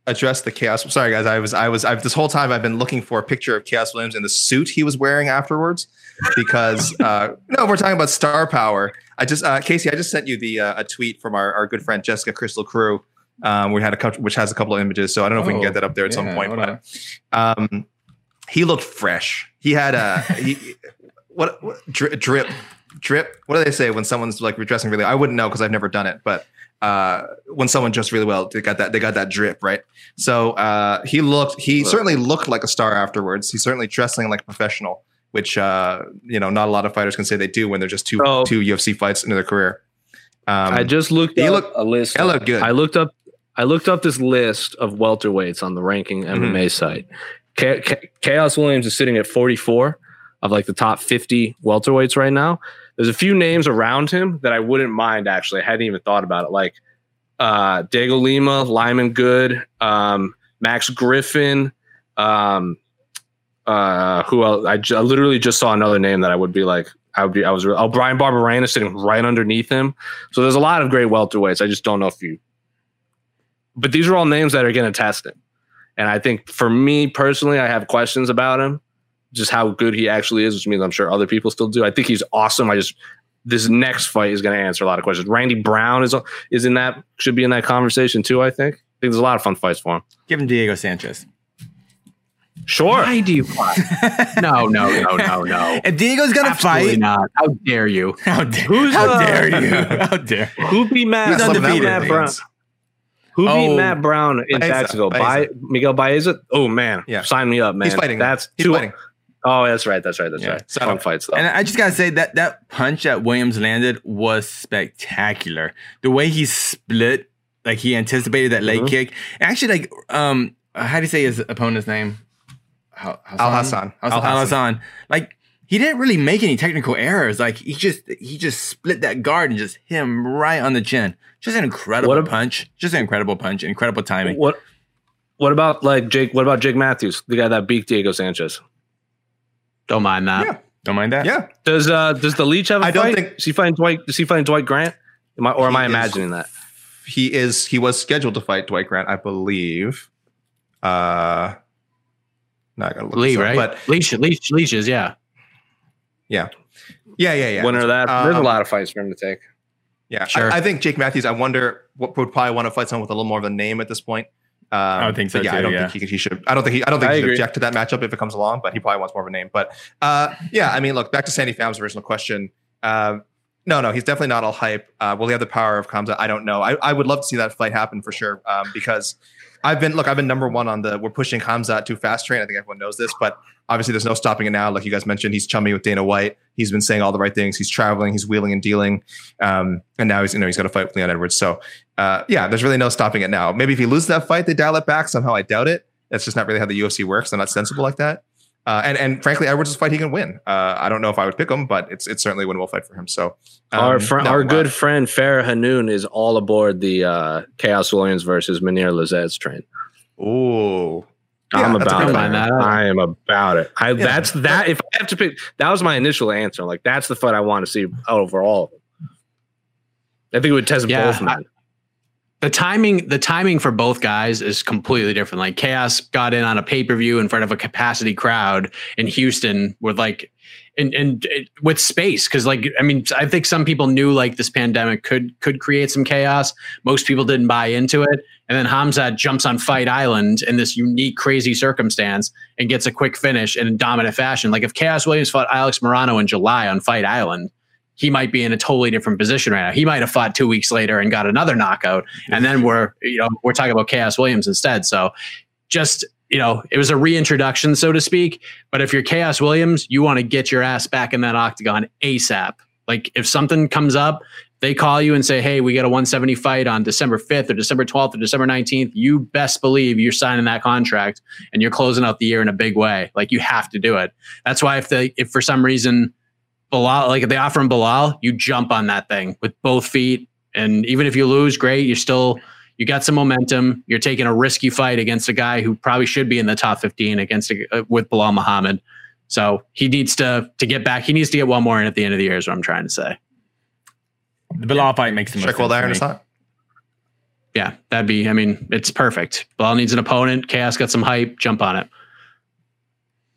address the chaos. Sorry, guys. I was, I was, I've this whole time I've been looking for a picture of Khaos Williams in the suit he was wearing afterwards, because (laughs) uh, no, we're talking about star power. I just, uh, Casey, I just sent you the uh, a tweet from our, our good friend Jessica Crystal Crew. Um, we had a couple, which has a couple of images, so I don't know if we can Oh, get that up there at some point. But um, he looked fresh. He had a he, (laughs) what, what drip, drip, drip. What do they say when someone's like dressing really? I wouldn't know because I've never done it, but uh, when someone dressed really well, they got that they got that drip, right? So uh, he looked he certainly looked like a star afterwards. He's certainly dressing like a professional, which uh, you know not a lot of fighters can say they do when they're just two Oh. two UFC fights into their career. Um, I just looked he up looked- a list. he looked good. I looked up. I looked up this list of welterweights on the ranking Mm-hmm. MMA site. Cha- Cha- Khaos Williams is sitting at 44 of like the top 50 welterweights right now. There's a few names around him that I wouldn't mind actually. I hadn't even thought about it. Like uh Dago Lima, Lyman Good, um, Max Griffin, um, uh, who else? I, literally just saw another name that I would be like, I would be, I was, oh, Bryan Barberena sitting right underneath him. So there's a lot of great welterweights. I just don't know if you, but these are all names that are going to test him. And I think for me personally, I have questions about him, just how good he actually is, which means I'm sure other people still do. I think he's awesome. I just this next fight is going to answer a lot of questions. Randy Brown is is in that should be in that conversation too. I think. I think there's a lot of fun fights for him. Give him Diego Sanchez. Sure. Why do you (laughs) no, no, no, no, no. If Diego's gonna Absolutely fight, not. How dare you? how dare, Who's, how uh, dare you? How dare? Who beat Matt? He's who beat undefeated. Matt Brown? Who Oh. beat Matt Brown in Baeza, Jacksonville? Baeza. By Miguel Baeza. Oh man, Yeah. sign me up, man. He's fighting. That's He's two. fighting. Oh, that's right. That's right. That's Yeah. right. So- Fun fights though. And I just gotta say that that punch that Williams landed was spectacular. The way he split, like he anticipated that leg Mhm. kick. Actually, like um, how do you say his opponent's name? Alhassan. Al Alhassan. Hassan. Like he didn't really make any technical errors. Like he just he just split that guard and just hit him right on the chin. Just an incredible What a- punch. Just an incredible punch. Incredible timing. What? What about like Jake? What about Jake Matthews, the guy that beat Diego Sanchez? Don't mind that. Yeah. Don't mind that. Yeah. Does uh does the Leech have a I don't think- is he fighting Dwight? Is he fighting Dwight Grant? Am I, or am He I is- imagining that? He is. He was scheduled to fight Dwight Grant, I believe. Uh, not gonna look Lee, up, right? But leech, leash, leeches, yeah. yeah, yeah, yeah, yeah. Winner of that. There's a Um, lot of fights for him to take. Yeah, Sure. I, I think Jake Matthews. I wonder what would probably want to fight someone with a little more of a name at this point. Um, I would think so yeah, I don't yeah. think he, he should. I don't think he. I don't think I he should object to that matchup if it comes along. But he probably wants more of a name. But uh, yeah, I mean, look back to Sandy Pham's original question. Uh, no, no, he's definitely not all hype. Uh, will he have the power of Kamza? I don't know. I, I would love to see that fight happen for sure. Um, because I've been look, I've been number one on the we're pushing Khamzat too fast train. I think everyone knows this, but obviously there's no stopping it now. Like you guys mentioned, he's chummy with Dana White. He's been saying all the right things. He's traveling. He's wheeling and dealing. Um, and now he's you know he's got to fight with Leon Edwards. So uh, yeah, there's really no stopping it now. Maybe if he loses that fight, they dial it back somehow. I doubt it. That's just not really how the UFC works. They're not sensible like that. Uh, and and frankly, Edwards is a fight he can win. Uh, I don't know if I would pick him, but it's it's certainly a winnable fight for him. So um, our friend, no, our good friend Farah Hannoun is all aboard the uh, Khaos Williams versus Mounir Lazzez train. Ooh, Yeah, a about it. fight. That out. I am about it. I, Yeah. That's that. If I have to pick, that was my initial answer. Like that's the fight I want to see over all of them. I think it would test Yeah, both men. the timing the timing for both guys is completely different like Khaos got in on a pay-per-view in front of a capacity crowd in houston with like and and it- with space because like i mean i think some people knew like this pandemic could could create some chaos most people didn't buy into it and then hamza jumps on fight island in this unique crazy circumstance and gets a quick finish in dominant fashion like if Khaos williams fought alex Morono in july on fight island he might be in a totally different position right now. He might have fought two weeks later and got another knockout, and then we're you know we're talking about Khaos Williams instead. So just you know it was a reintroduction, so to speak. But if you're Khaos Williams, you want to get your ass back in that octagon ASAP. Like if something comes up, they call you and say, "Hey, we got a 170 fight on December 5th or December 12th or December 19th." You best believe you're signing that contract and you're closing out the year in a big way. Like you have to do it. That's why if they if for some reason Belal, like if they offer him Belal, you jump on that thing with both feet. And even if you lose, great. You're still, you got some momentum. You're taking a risky fight against a guy who probably should be in the top 15 against a, uh, with Belal Muhammad. So he needs to, to get back. He needs to get one more in at the end of the year is what I'm trying to say. The Belal fight makes the most strike while the iron sense is to hot. Yeah, that'd be, I mean, it's perfect. Belal needs an opponent. Khaos got some hype. Jump on it.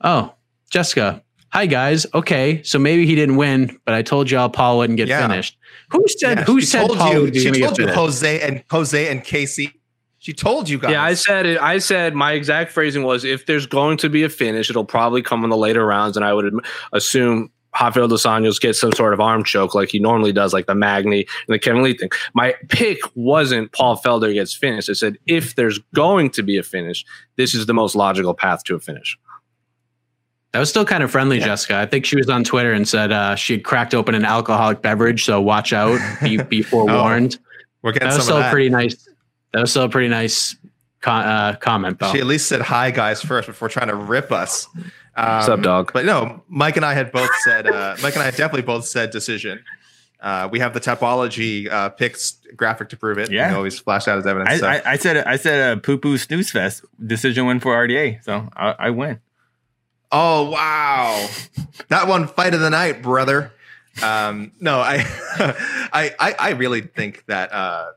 Oh, Jessica. Hi guys. Okay, so maybe he didn't win, but I told y'all Paul wouldn't get Yeah. finished. Who said? Yeah, who she said told Paul you? would be She gonna get told you? Jose and Jose and Casey. She told you guys. Yeah, I said it. I said my exact phrasing was if there's going to be a finish, it'll probably come in the later rounds, and I would assume Rafael dos Anjos gets some sort of arm choke like he normally does, like the Magny and the Kevin Lee thing. My pick wasn't Paul Felder gets finished. I said if there's going to be a finish, this is the most logical path to a finish. That was still kind of friendly, Jessica. I think she was on Twitter and said uh, she had cracked open an alcoholic beverage, so watch out. Be, (laughs) be forewarned. We're getting that was some still of that. pretty nice. That was still a pretty nice con- uh, comment, though. She at least said hi, guys, first before trying to rip us. Um, What's up, dog? But no, Mike and I had both said. Uh, Mike and I definitely both said decision. Uh, we have the Tapology uh, picks graphic to prove it. Yeah. we always flash out as evidence. so. I, I, I said I said a poo poo snooze fest decision win for RDA, so I, I win. Oh wow, (laughs) that one fight of the night, brother. Um, no, I, (laughs) I, I, I really think that uh,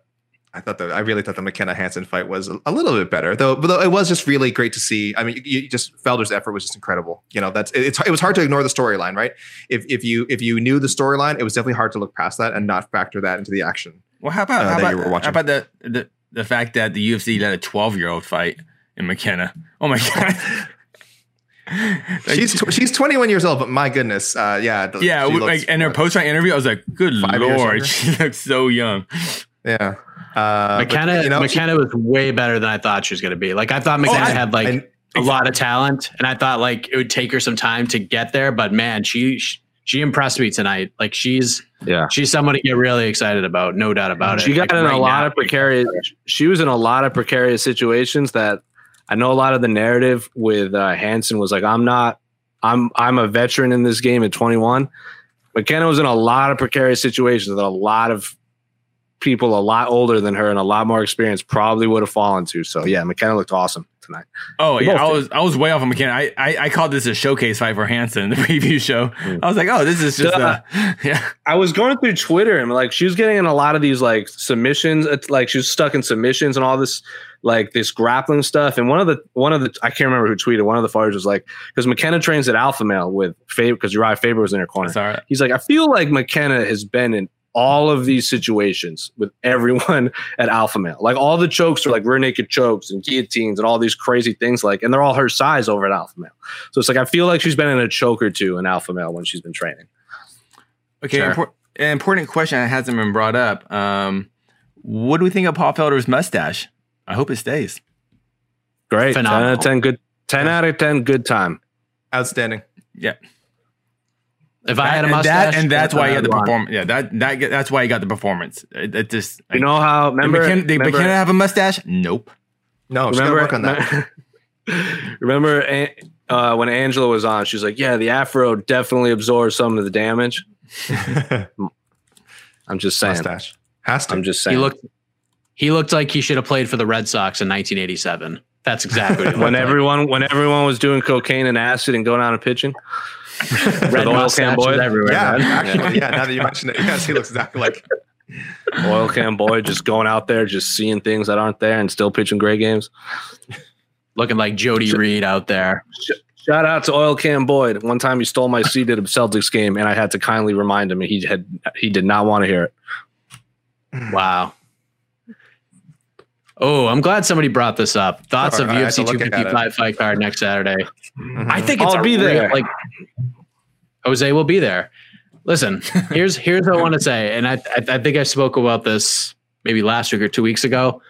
I thought that I really thought the McKenna Hansen fight was a, a little bit better, though. But though it was just really great to see. I mean, you, you just Felder's effort was just incredible. You know, that's it's it was hard to ignore the storyline, right? If if you if you knew the storyline, it was definitely hard to look past that and not factor that into the action. Well, how about Uh, how about, you were watching. how about the, the the fact that the UFC let a 12 year old fight in McKenna? Oh my (laughs) god. Like, she's tw- she's 21 years old, but my goodness, uh, yeah, the- yeah, she looks- like in her post fight interview, I was like, "Good lord, she (laughs) looks so young." yeah. Uh, but, McKenna, you know, she- McKenna was way better than I thought she was going to be. Like I thought McKenna I- had like and- a lot of talent, and I thought like it would take her some time to get there. But man, she she impressed me tonight. Like she's Yeah. she's someone to get really excited about, no doubt about She it. She got Like, in a lot now, of precarious. She was in a lot of precarious situations that I know. A lot of the narrative with uh, Hansen was like, "I'm not. I'm. I'm a veteran in this game at 21." McKenna was in a lot of precarious situations that a lot of people a lot older than her and a lot more experience probably would have fallen to. So yeah, McKenna looked awesome tonight. Oh They yeah, I did. was I was way off on McKenna. I, I I called this a showcase fight for Hansen in the (laughs) preview show. Mm. I was like, "Oh, this is just Duh. a (laughs) yeah." I was going through Twitter and like she was getting in a lot of these like submissions. It's like she was stuck in submissions and all this like this grappling stuff. And one of the one of the I can't remember who tweeted. One of the fighters was like because McKenna trains at Alpha Male with Faber because Uriah Faber was in her corner. Sorry. He's like I feel like McKenna has been in all of these situations with everyone (laughs) at Alpha Male. Like all the chokes are like rear naked chokes and guillotines and all these crazy things. Like and they're all her size over at Alpha Male. So it's like I feel like she's been in a choke or two in Alpha Male when she's been training. Okay, Sure. impor- an important question that hasn't been brought up. Um, what do we think of Paul Felder's mustache? I hope it stays. Great. Phenomenal. 10 out of 10 good 10 out of 10 good time. outstanding. Yeah, If I had a and mustache, that, and that's why he got the I'd performance. Yeah, that that that's why he got the performance. It, it just You know how did remember McKenna, did remember, McKenna have a mustache? Nope. No, she's gotta remember, work on that. (laughs) remember uh, when Angela was on, she's like, "Yeah, the afro definitely absorbs some of the damage." (laughs) I'm just saying. Mustache has to. I'm just saying. He looked he looked like he should have played for the Red Sox in 1987. That's exactly what (laughs) when looked like. everyone when everyone was doing cocaine and acid and going out and pitching. (laughs) red oil can mustaches boy. everywhere. yeah, man. actually, yeah. Now that you mention it, yes, he looks exactly like. (laughs) Oil can boy just going out there just seeing things that aren't there and still pitching great games. looking like Jody Reed out there. Shout out to Oil Can Boyd. One time he stole my seat at a Celtics game, and I had to kindly remind him, and he had he did not want to hear it. Wow. Oh, I'm glad somebody brought this up. Thoughts Sorry, of I UFC 255 fight card next Saturday. Mm-hmm. I think it's I'll a be real- there. like Jose will be there. Listen, (laughs) here's here's what I want to say, and I, I I think I spoke about this maybe last week or two weeks ago.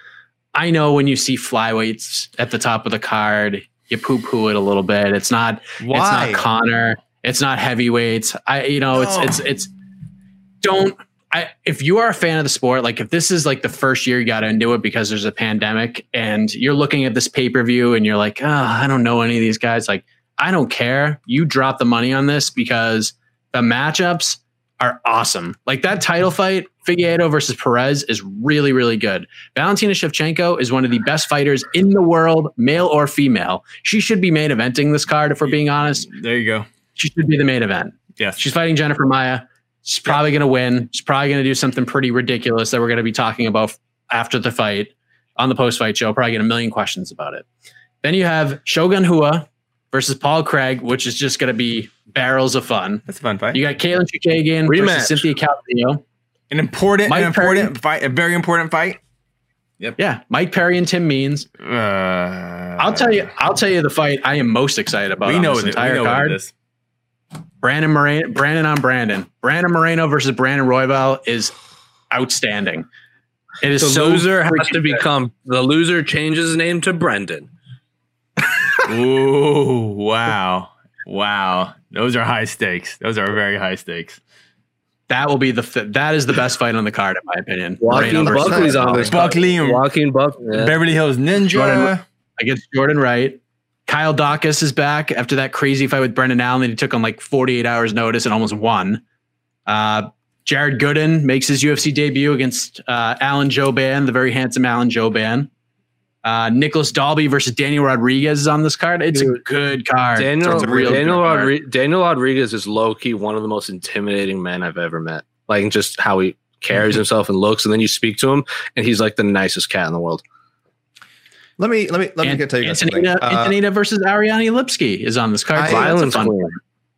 I know when you see flyweights at the top of the card, you poo poo it a little bit. It's not Why? it's not Connor. It's not heavyweights. I you know No. it's it's it's don't I if you are a fan of the sport, like if this is like the first year you got into it because there's a pandemic and you're looking at this pay per view and you're like, oh, I don't know any of these guys. Like, I don't care. You drop the money on this because the matchups are awesome. Like that title fight, Figueiredo versus Perez is really, really good. Valentina Shevchenko is one of the best fighters in the world, male or female. She should be main eventing this card, if we're being honest. There you go. She should be the main event. Yes. She's fighting Jennifer Maia. She's probably going to win. She's probably going to do something pretty ridiculous that we're going to be talking about after the fight on the post fight show. Probably get a million questions about it. Then you have Shogun Rua versus Paul Craig, which is just going to be barrels of fun. That's a fun fight. You got Katlyn Chookagian Rematch. versus Cynthia Calvillo. an important, Mike an important fight, a very important fight. Yep. Yeah, Mike Perry and Tim Means. Uh, I'll tell you. I'll tell you the fight I am most excited about. we on know this that. We entire know what card. it is. Brandon Moreno, Brandon on Brandon. Brandon Moreno versus Brandon Royval is outstanding. It is The so loser has freaking to good. become the loser changes his name to Brendan. (laughs) Ooh, wow, wow. Those are high stakes. Those are very high stakes. That will be the f- that is the best fight on the card in my opinion. Joaquin Buckley's on this. Buckley and Joaquin Buck. yeah. Beverly Hills Ninja. Jordan- against Jordan Wright. Kyle Daukaus is back after that crazy fight with Brendan Allen that he took on like 48 hours notice and almost won. Uh, Jared Gooden makes his UFC debut against uh, Alan Jouban, the very handsome Alan Jouban. Uh, Nicolas Dalby versus Daniel Rodriguez is on this card. It's a good card. Daniel, It's a real Daniel, good card. Daniel Rodriguez is low key one of the most intimidating men I've ever met. Like just how he carries (laughs) himself and looks, and then you speak to him, and he's like the nicest cat in the world. Let me let me let me Ant- get tell you guys something. Antonina, Uh, Antonina versus Ariane Lipski is on this card. I- too. That's a Violence fun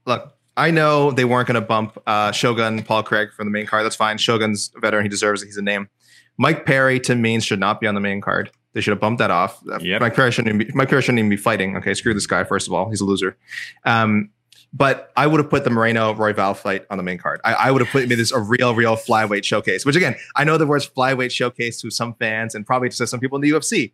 look, I know they weren't going to bump uh, Shogun Paul Craig from the main card. That's fine. Shogun's a veteran. He deserves it. He's a name. Mike Perry, to Means should not be on the main card. They should have bumped that off. Uh, Yep. Mike Perry shouldn't even be, Mike Perry shouldn't even be fighting. Okay, screw this guy. First of all, he's a loser. Um, but I would have put the Moreno Royval fight on the main card. I, I would have put made this a real, real flyweight showcase. Which again, I know the words flyweight showcase to some fans and probably to some people in the UFC.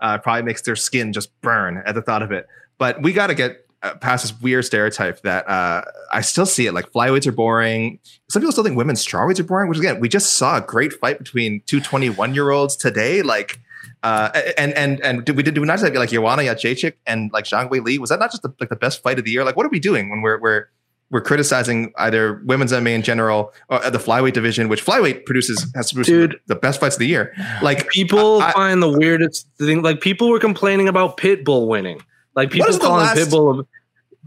Uh, probably makes their skin just burn at the thought of it. But we got to get uh, past this weird stereotype that uh, I still see it. Like flyweights are boring. Some people still think women's strawweights are boring. Which again, we just saw a great fight between two 21 year olds today. Like, uh, and and and did we did we not say like Joanna Jacek and like Zhang Weili? Was that not just the, like the best fight of the year? Like, what are we doing when we're we're we're criticizing either women's MMA in general or uh, the flyweight division, which flyweight produces has produced Dude. the best fights of the year. Like People I- find the weirdest thing. Like people were complaining about Pitbull winning. Like people calling last- Pitbull. (laughs)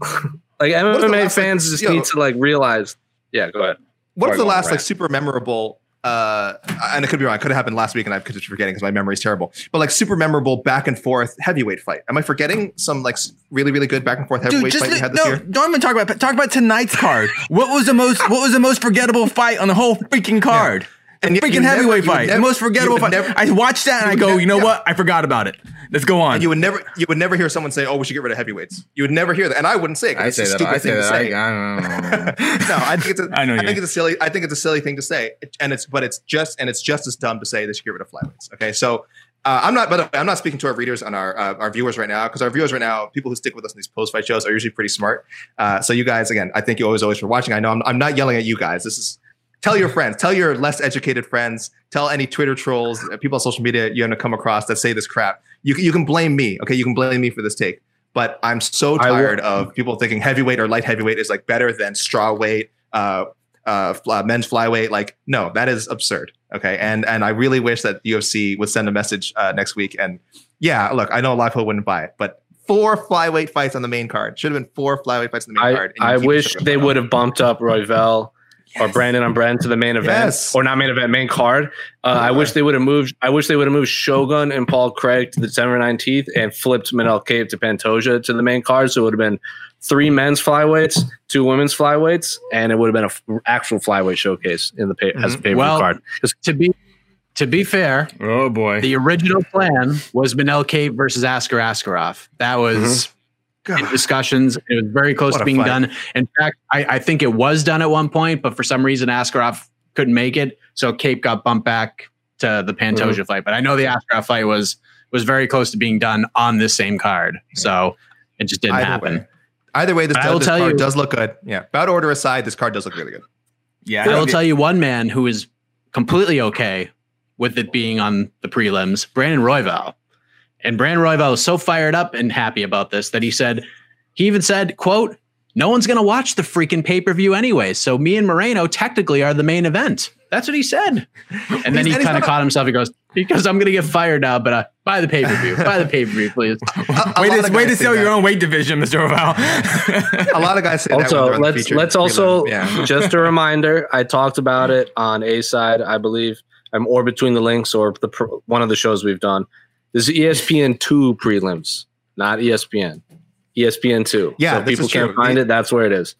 like is MMA last, like, fans just yo- need to like realize. Yeah, go ahead. What's the last like super memorable uh and it could be wrong, it could have happened last week and I could just forgetting because my memory is terrible. But like super memorable back and forth heavyweight fight. Am I forgetting some like really, really good back and forth Dude, heavyweight just fight we li- had this no, year? don't even talk about talk about tonight's card. What was the most what was the most forgettable fight on the whole freaking card? And The yet you freaking heavyweight fight, never- the most forgettable fight. never- I watched that and I go, never- you know yeah. what? I forgot about it. Let's go on. And you would never you would never hear someone say, Oh, we should get rid of heavyweights. You would never hear that. And I wouldn't say it. I it's a say that. stupid I say thing to that. say. I, I, (laughs) no, I think it's a, (laughs) I know I think it's a silly. I think it's a silly thing to say, and it's but it's just and it's just as dumb to say they should get rid of flyweights. Okay, so uh, I'm not, but I'm not speaking to our readers and our uh, our viewers right now because our viewers right now, people who stick with us in these post fight shows, are usually pretty smart. Uh, so you guys, again, I thank you always always for watching. I know I'm, I'm not yelling at you guys. This is tell your friends, tell your less educated friends, tell any Twitter trolls, uh, people on social media you're gonna come across that say this crap. You can, you can blame me. Okay, you can blame me for this take. But I'm so tired of people thinking heavyweight or light heavyweight is like better than straw weight, uh, uh, uh, men's flyweight. Like, no, that is absurd. Okay, and and I really wish that UFC would send a message uh, next week. And yeah, look, I know a lot of people wouldn't buy it, but four flyweight fights on the main card should have been four flyweight fights on the main I, card. I wish they would have bumped up Roy Royval or Brandon on Brandon to the main event, Yes. or not main event, main card. Uh, I wish they would have moved. I wish they would have moved Shogun and Paul Craig to the December nineteenth and flipped Manel Kape to Pantoja to the main card. So it would have been three men's flyweights, two women's flyweights, and it would have been an actual flyweight showcase in the pay, as a pay Well- card. 'Cause To be to be fair, oh boy. the original plan was Manel Kape versus Askar Askarov. That was in God. discussions. It was very close What to being fight. done. In fact, I, I think it was done at one point, but for some reason Askarov couldn't make it, so Kape got bumped back to the Pantoja mm-hmm. fight. But I know the Askarov fight was was very close to being done on this same card, so it just didn't Either happen. way. Either way, this, I will this tell card you- does look good. Yeah, bout order aside, this card does look really good. yeah. I will tell you one man who is completely okay with it being on the prelims, Brandon Royval. And Brandon Royval was so fired up and happy about this that he said, he even said, quote, no one's going to watch the freaking pay-per-view anyway. So me and Moreno technically are the main event. That's what he said. And then he He's- and he's kind of caught himself. He goes, because I'm going to get fired now, but uh, buy the pay-per-view, buy the pay-per-view, please. A- (laughs) a way to, way to say sell your own weight division, Mr. Oval. A lot of guys say also they're on the let's featured let's also yeah. (laughs) just a reminder i talked about it on a side i believe um, or between the links or the pr- one of the shows we've done this is espn 2 prelims not espn espn 2 Yeah, so if people can't true. find The- it that's where it is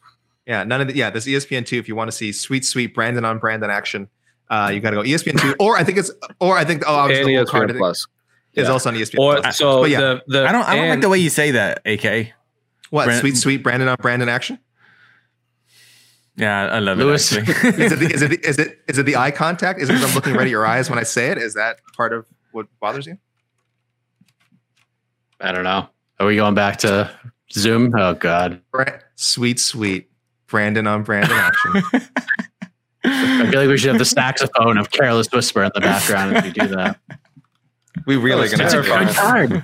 Yeah, none of the yeah. This ESPN two. If you want to see sweet, sweet Brandon on Brandon action, uh, you got to go ESPN two, or I think it's, or I think oh, and obviously the whole card espn I think, plus is Yeah. also on ESPN. or Plus. so but yeah, the, the I don't. I don't like the way you say that, AK. what Brand- sweet, sweet Brandon on Brandon action? Yeah, I love Lewis. it. Actually. (laughs) Is it the, is it the, is it is it the eye contact? Is it because I'm looking right at your eyes when I say it? Is that part of what bothers you? I don't know. Are we going back to Zoom? Oh, God. Sweet, sweet Brandon on Brandon action. (laughs) I feel like we should have the saxophone of Careless Whisper in the background if we do that. We really That gonna was have It's to a terrifying.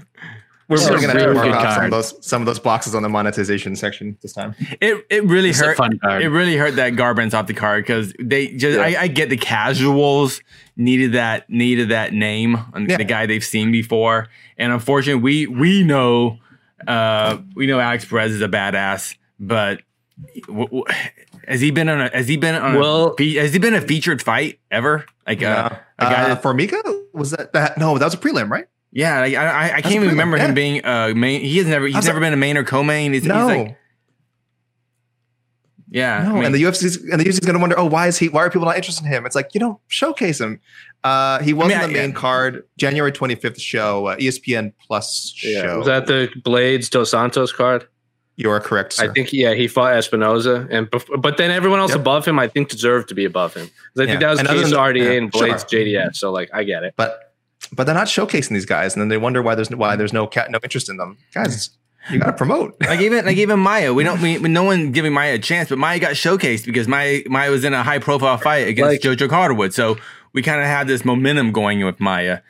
Good mark- card. we're It's gonna have to really mark off some of those some of those boxes on the monetization section this time. It it really It's hurt. fun. It really hurt that Garbrandt's off the card because they just. Yeah. I, I get the casuals needed that needed that name on Yeah. the guy they've seen before, and unfortunately, we we know uh we know Alex Perez is a badass, but w- w- has he been on a has he been on Well- a fe- has he been a featured fight ever? Like uh, a guy uh, that, Formiga was that that no that was a prelim right? Yeah, like, I I, I can't even pretty- remember yeah. him being uh main. He has never he's That's never a- been a main or co-main. He's, No, he's like yeah, no, I mean, and the UFC's and the UFC's going to wonder, oh, why is he? Why are people not interested in him? It's like you don't showcase him. Uh, he was mean, on the I- main card, January twenty fifth show, uh, ESPN Plus Yeah. show. Was that the Blaydes Dos Santos card? you are correct, sir. I think yeah, he fought Espinoza, and bef- but then everyone else Yep. above him, I think, deserved to be above him. 'Cause I think Yeah. that was And other case than- RDA yeah, and Blaydes sure. JDF. So like, I get it. but but they're not showcasing these guys, and then they wonder why there's why there's no ca- no interest in them. Guys, you got to promote. I (laughs) gave like even like even Maia, we don't we, no one giving Maia a chance, but Maia got showcased because Maia Maia was in a high profile fight against Like- JoJo Calderwood, so we kind of had this momentum going with Maia.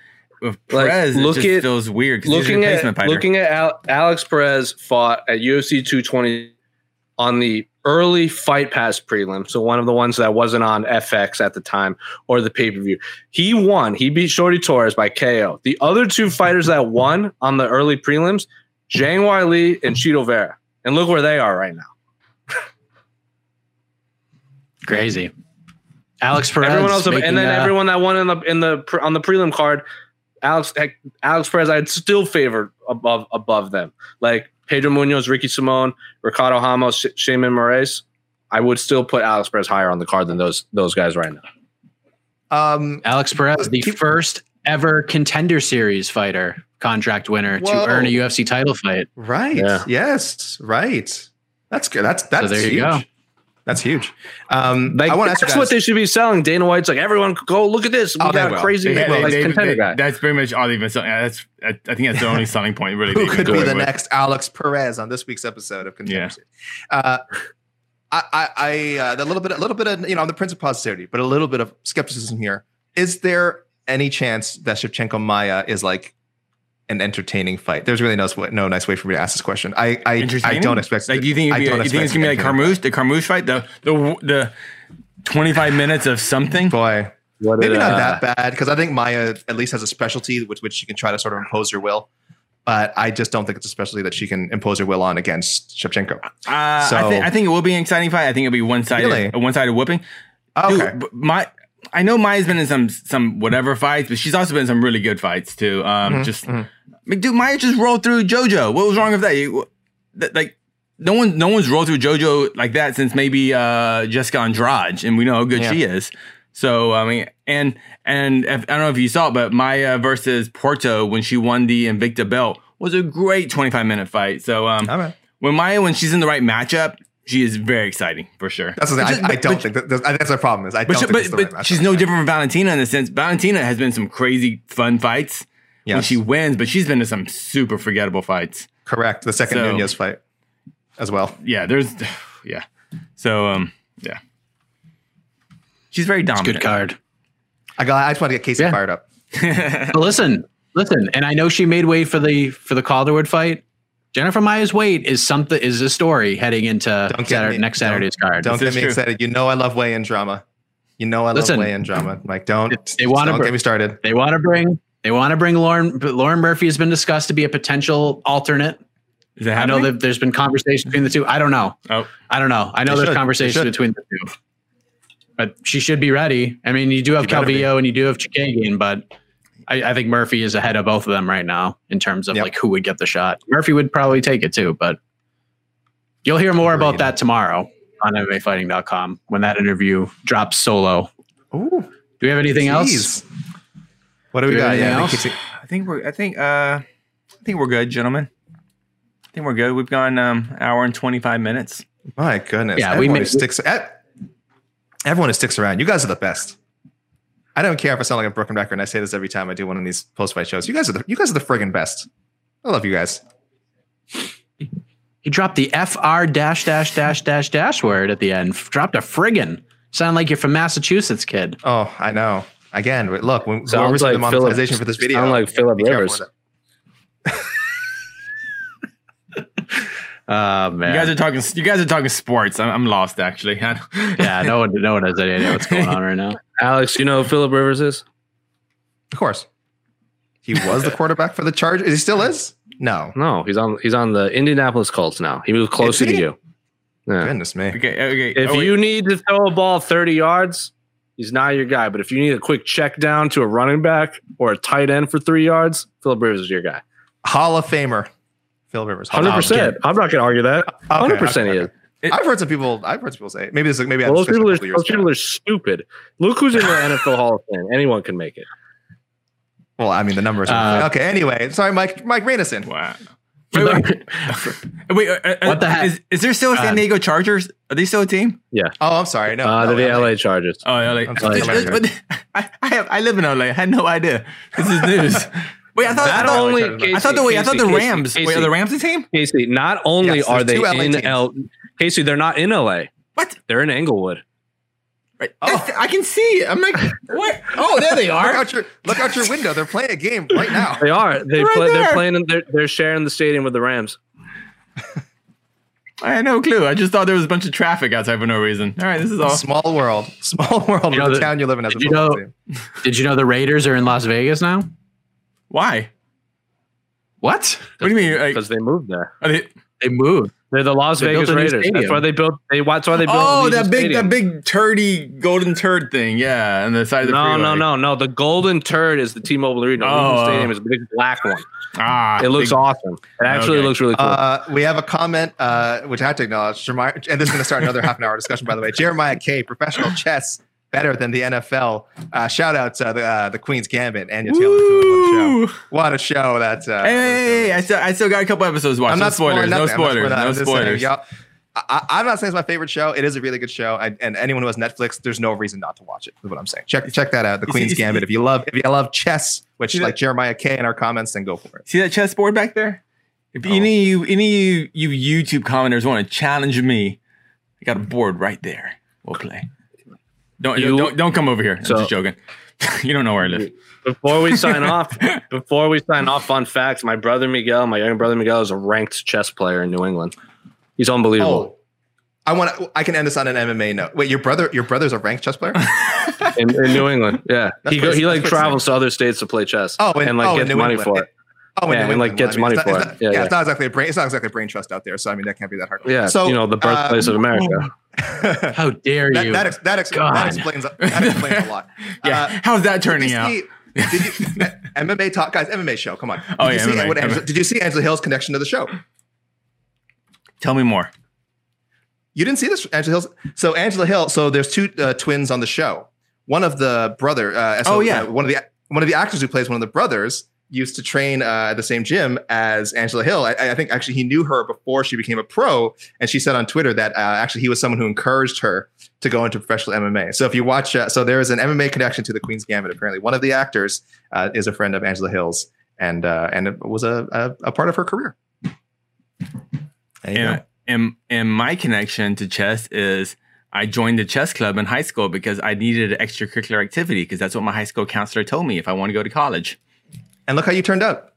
With Like, Perez, look it just at- feels weird because he's a looking at fighter. looking at Al- Alex Perez fought at UFC 220 on the early Fight Pass prelim, so one of the ones that wasn't on FX at the time or the pay per view. He won. He beat Shorty Torres by KO. The other two fighters that won on the early prelims, Zhang Weili and Chito Vera, and look where they are right now. Crazy. Alex Perez. everyone else, making, and then uh, everyone that won in the in the on the prelim card, Alex Alex Perez, I'd still favor above above them. Like Pedro Munhoz, Ricky Simon, Ricardo Ramos, Sh- Shaman Moraes. I would still put Alex Perez higher on the card than those those guys right now. Um, Alex Perez, the Keep- first ever contender series fighter, contract winner Whoa. to earn a UFC title fight. right. Yeah. Yes. Right. That's good. That's that's there you go. That's huge. Um, Like I want to ask that's what they should be selling. Dana White's like, everyone go look at this. We Oh, got a crazy They- they- like, they- contender they- guy. That's pretty much all they've been selling. Yeah, that's I, I think that's the only selling point really. who could be the with. next Alex Perez on this week's episode of Yeah. Contenders? Uh, I, I, I uh, a little bit, a little bit of, you know, I'm the prince of positivity, but a little bit of skepticism here. Is there any chance that Shevchenko Maya is like an entertaining fight? There's really no no nice way for me to ask this question. I, I, I don't expect. Like, do you think, it'd be, don't you think it's gonna be like expect Carmouche, the Carmouche fight, the the the 25 minutes of something? Boy, What maybe did, not uh, that bad because I think Maia at least has a specialty with which she can try to sort of impose her will. But I just don't think it's a specialty that she can impose her will on against Shevchenko. Uh, So- I, think, I think it will be an exciting fight. I think it'll be one sided, Really? a one sided whooping. Okay. Dude, my I know Maia's been in some some whatever fights, but she's also been in some really good fights too. Um, Mhm, just mhm. I mean, dude, Maia just rolled through JoJo. What was wrong with that? You- that- Like no one no one's rolled through JoJo like that since maybe uh, Jessica Andrade, and we know how good Yeah. she is. So I mean, and and if, I don't know if you saw it, but Maia versus Porto when she won the Invicta belt was a great 25 minute fight. So um, right. when Maia when she's in the right matchup, she is very exciting for sure. That's the thing. But just- I, I don't but- think that, that's, our problem. Is I but, don't she- think but, but she's no different from Valentina in the sense Valentina has been some crazy fun fights when she wins, but she's been to some super forgettable fights. correct. The second So- Nunez fight as well. Yeah, there's (sighs) yeah. So um yeah. She's very dominant. It's a dominant. good card. I got. I just want to get Casey Yeah. fired up. (laughs) Listen, listen, and I know she made weight for the for the Calderwood fight. Jennifer Maia's weight is something is a story heading into Saturday, me- next don't- Saturday's card. Don't This get me true. excited. You know I love weigh-in drama. You know I Listen. love weigh-in drama. Like don't They wanna don't br- get me started. They want to bring they want to bring Lauren but Lauren Murphy has been discussed to be a potential alternate. Is it I know that there's been conversation between the two. I don't know. Oh, I don't know. I know They there's should. Conversation between the two. But she should be ready. I mean, you do have. Calvillo and you do have Chookagian, but I, I think Murphy is ahead of both of them right now in terms of Yep. like who would get the shot. Murphy would probably take it too, but you'll hear more about that tomorrow on MMAfighting.com when that interview drops solo. Ooh, Do we have anything else? Jeez. What do we Do we have got? Yeah, I else? think I think we're I think uh I think we're good, gentlemen. I think we're good. We've gone um hour and 25 minutes. My goodness. Yeah, we everyone made- who sticks. Everyone who sticks around. You guys are the best. I don't care if I sound like a broken record, and I say this every time I do one of these post-fight shows. You guys are the you guys are the friggin' best. I love you guys. He dropped the FR dash dash dash dash dash word at the end. Dropped a friggin'. Sound like you're from Massachusetts, kid. Oh, I know. Again, look, when Sounds whoever's like the monetization for this video, Sound like Philip Rivers. with it. (laughs) Oh You guys are talking you guys are talking sports. I'm, I'm lost actually. (laughs) yeah, no one no one has any idea what's going on right now. (laughs) Alex, you know who Philip Rivers is? Of course. He was the quarterback for the Chargers. He still is? No. No, he's on he's on the Indianapolis Colts now. He moved closer Is to you. Yeah. Goodness me. Okay, okay. If oh, you need to throw a ball 30 yards, he's not your guy. But if you need a quick check down to a running back or a tight end for three yards, Philip Rivers is your guy. Hall of Famer, Philip Rivers. 100%. I'm not going to argue that. Okay, 100% okay, he is. Famer. I've heard some people. I've heard some people say maybe this. is Maybe I Well, those people, are, discussion a couple years those people ago. are stupid. Look who's in the (laughs) NFL Hall of Fame. Anyone can make it. Well, I mean the numbers. Are Uh, okay. Anyway, sorry, Mike. Mike Ranison. wow. For Wait, (laughs) wait, uh, uh, What the heck? Is, is there still a San Diego Chargers? Are they still a team? Yeah. Oh, I'm sorry. No, Uh, no, they're the LA. LA Chargers. Oh, yeah, like, I'm sorry. (laughs) I, I have I live in LA. I had no idea. This is news. (laughs) Wait, I thought Not I thought, only I thought the wait, I thought the Rams. Casey, wait, are the Rams a team? Casey, not only Yes, are they two LA in. L. Casey, they're not in LA. What? They're in Inglewood. Right. Oh. That's- I can see. it. I'm like, (laughs) what? Oh, there they (laughs) Look are. out your look out your window. They're playing a game right now. They are. They Right play. there. They're playing. In, they're, they're sharing the stadium with the Rams. I had no clue. I just thought there was a bunch of traffic outside for no reason. All right, this is all. Small world. Small (laughs) world. You know the, the- town you live in has a did you know- team. Did you know the Raiders are in Las Vegas now? Why? What? What do you mean? Like, because they moved there. are they, They moved. They're the Las They Vegas a new Raiders. That's why they built. They that's why they built. oh, Allegiant that big, Stadium. that big turdy golden turd thing. Yeah, on the side of the No, freeway. no, no, no. The golden turd is the T-Mobile Arena. Oh. Allegiant Stadium is a big black one. Ah, It looks big- awesome. It actually Okay. looks really cool. Uh, we have a comment, uh, which I have to acknowledge. Jeremiah, and this is going to start another half an hour discussion, by the way. Jeremiah K, professional chess, better than the NFL. Uh, shout out to the, uh, the Queen's Gambit, Anya Taylor. What a show! What a show! That uh, Hey, hey, hey, hey, I still, I still got a couple episodes to watch. I'm not spoilers. No nothing. I'm not spoilers. No saying, spoilers. I, I'm not saying it's my favorite show. It is a really good show, I, and anyone who has Netflix, there's no reason not to watch it. Is what I'm saying. Check check that out. The Queen's Gambit. If you love if you love chess, which like that- Jeremiah K in our comments, then go for it. See that chess board back there? If Oh. any of you, any of you, you YouTube commenters want to challenge me, I got a board right there. We'll play. Don't You- don't don't come over here. I'm just joking. (laughs) you don't know where I live. Before we sign (laughs) off, before we sign off, on facts. My brother Miguel, my younger brother Miguel, is a ranked chess player in New England. He's unbelievable. Oh, I want to. I can end this on an MMA note. Wait, your brother, your brother's a ranked chess player? (laughs) In, in New England, yeah, That's he go, pretty- he like that's pretty travels to other states to play chess. Oh, in- and like oh, gets New money England. for it. Oh, Yeah, New and, like, gets I mean, money not, for it. Yeah, yeah, yeah. it's not exactly a brain. It's not exactly a brain trust out there. So I mean, that can't be that hard. Yeah, So you know the birthplace uh, of America. (laughs) How dare you? that, ex- that, ex- that explains that explains a lot. (laughs) Yeah, Uh, how's that turning you out? see- you, (laughs) MMA talk, guys? MMA show. Come on. Did Oh, you yeah, see MMA, Angela, MMA. did you see Angela Hill's connection to the show? Tell me more. You didn't see this, Angela Hill. So Angela Hill. So there's two uh, twins on the show. One of the brother. Uh, so, Oh, yeah. uh, one of the one of the actors who plays one of the brothers used to train uh, at the same gym as Angela Hill. I, I think actually he knew her before she became a pro, and she said on Twitter that uh, actually he was someone who encouraged her to go into professional MMA. So if you watch, uh, so there is an MMA connection to the Queen's Gambit. Apparently, one of the actors uh, is a friend of Angela Hill's, and uh, and it was a, a a part of her career. And, and and my connection to chess is I joined the chess club in high school because I needed an extracurricular activity because that's what my high school counselor told me if I want to go to college. And look how you turned out.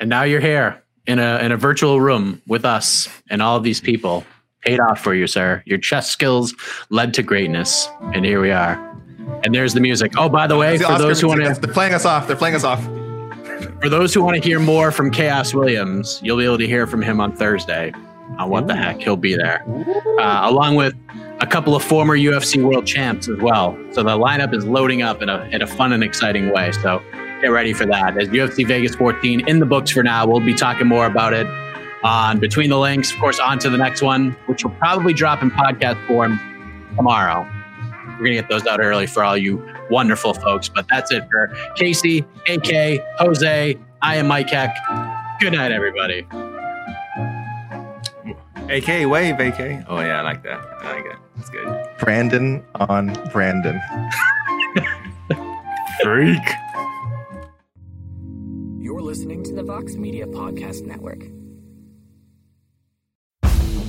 and now you're here in a in a virtual room with us and all of these people. Paid off for you, sir. Your chess skills led to greatness, and here we are. And there's the music. Oh, by the way, The for Oscar those who want to they're playing us off. They're playing us off. for those who want to hear more from Khaos Williams, you'll be able to hear from him on Thursday. On what the heck, he'll be there, uh, along with a couple of former UFC world champs as well. So the lineup is loading up in a in a fun and exciting way. So get ready for that. As UFC Vegas 14 in the books for now, we'll be talking more about it on Between the Links. Of course, on to the next one, which will probably drop in podcast form tomorrow. We're gonna get those out early for all you wonderful folks. But that's it for Casey, AK, Jose. I am Mike Heck. Good night, everybody. AK wave, AK. Oh yeah, I like that. I like it. It's good. Brandon on Brandon. (laughs) Freak. You're listening to the Vox Media Podcast Network.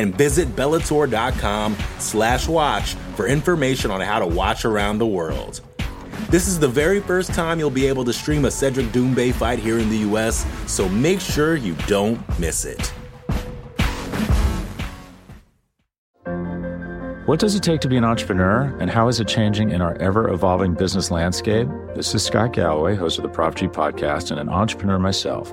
And visit Bellator.com slash watch for information on how to watch around the world. This is the very first time you'll be able to stream a Cedric Doumbé fight here in the US, so make sure you don't miss it. What does it take to be an entrepreneur, and how is it changing in our ever evolving business landscape? This is Scott Galloway, host of the Prop G podcast, and an entrepreneur myself.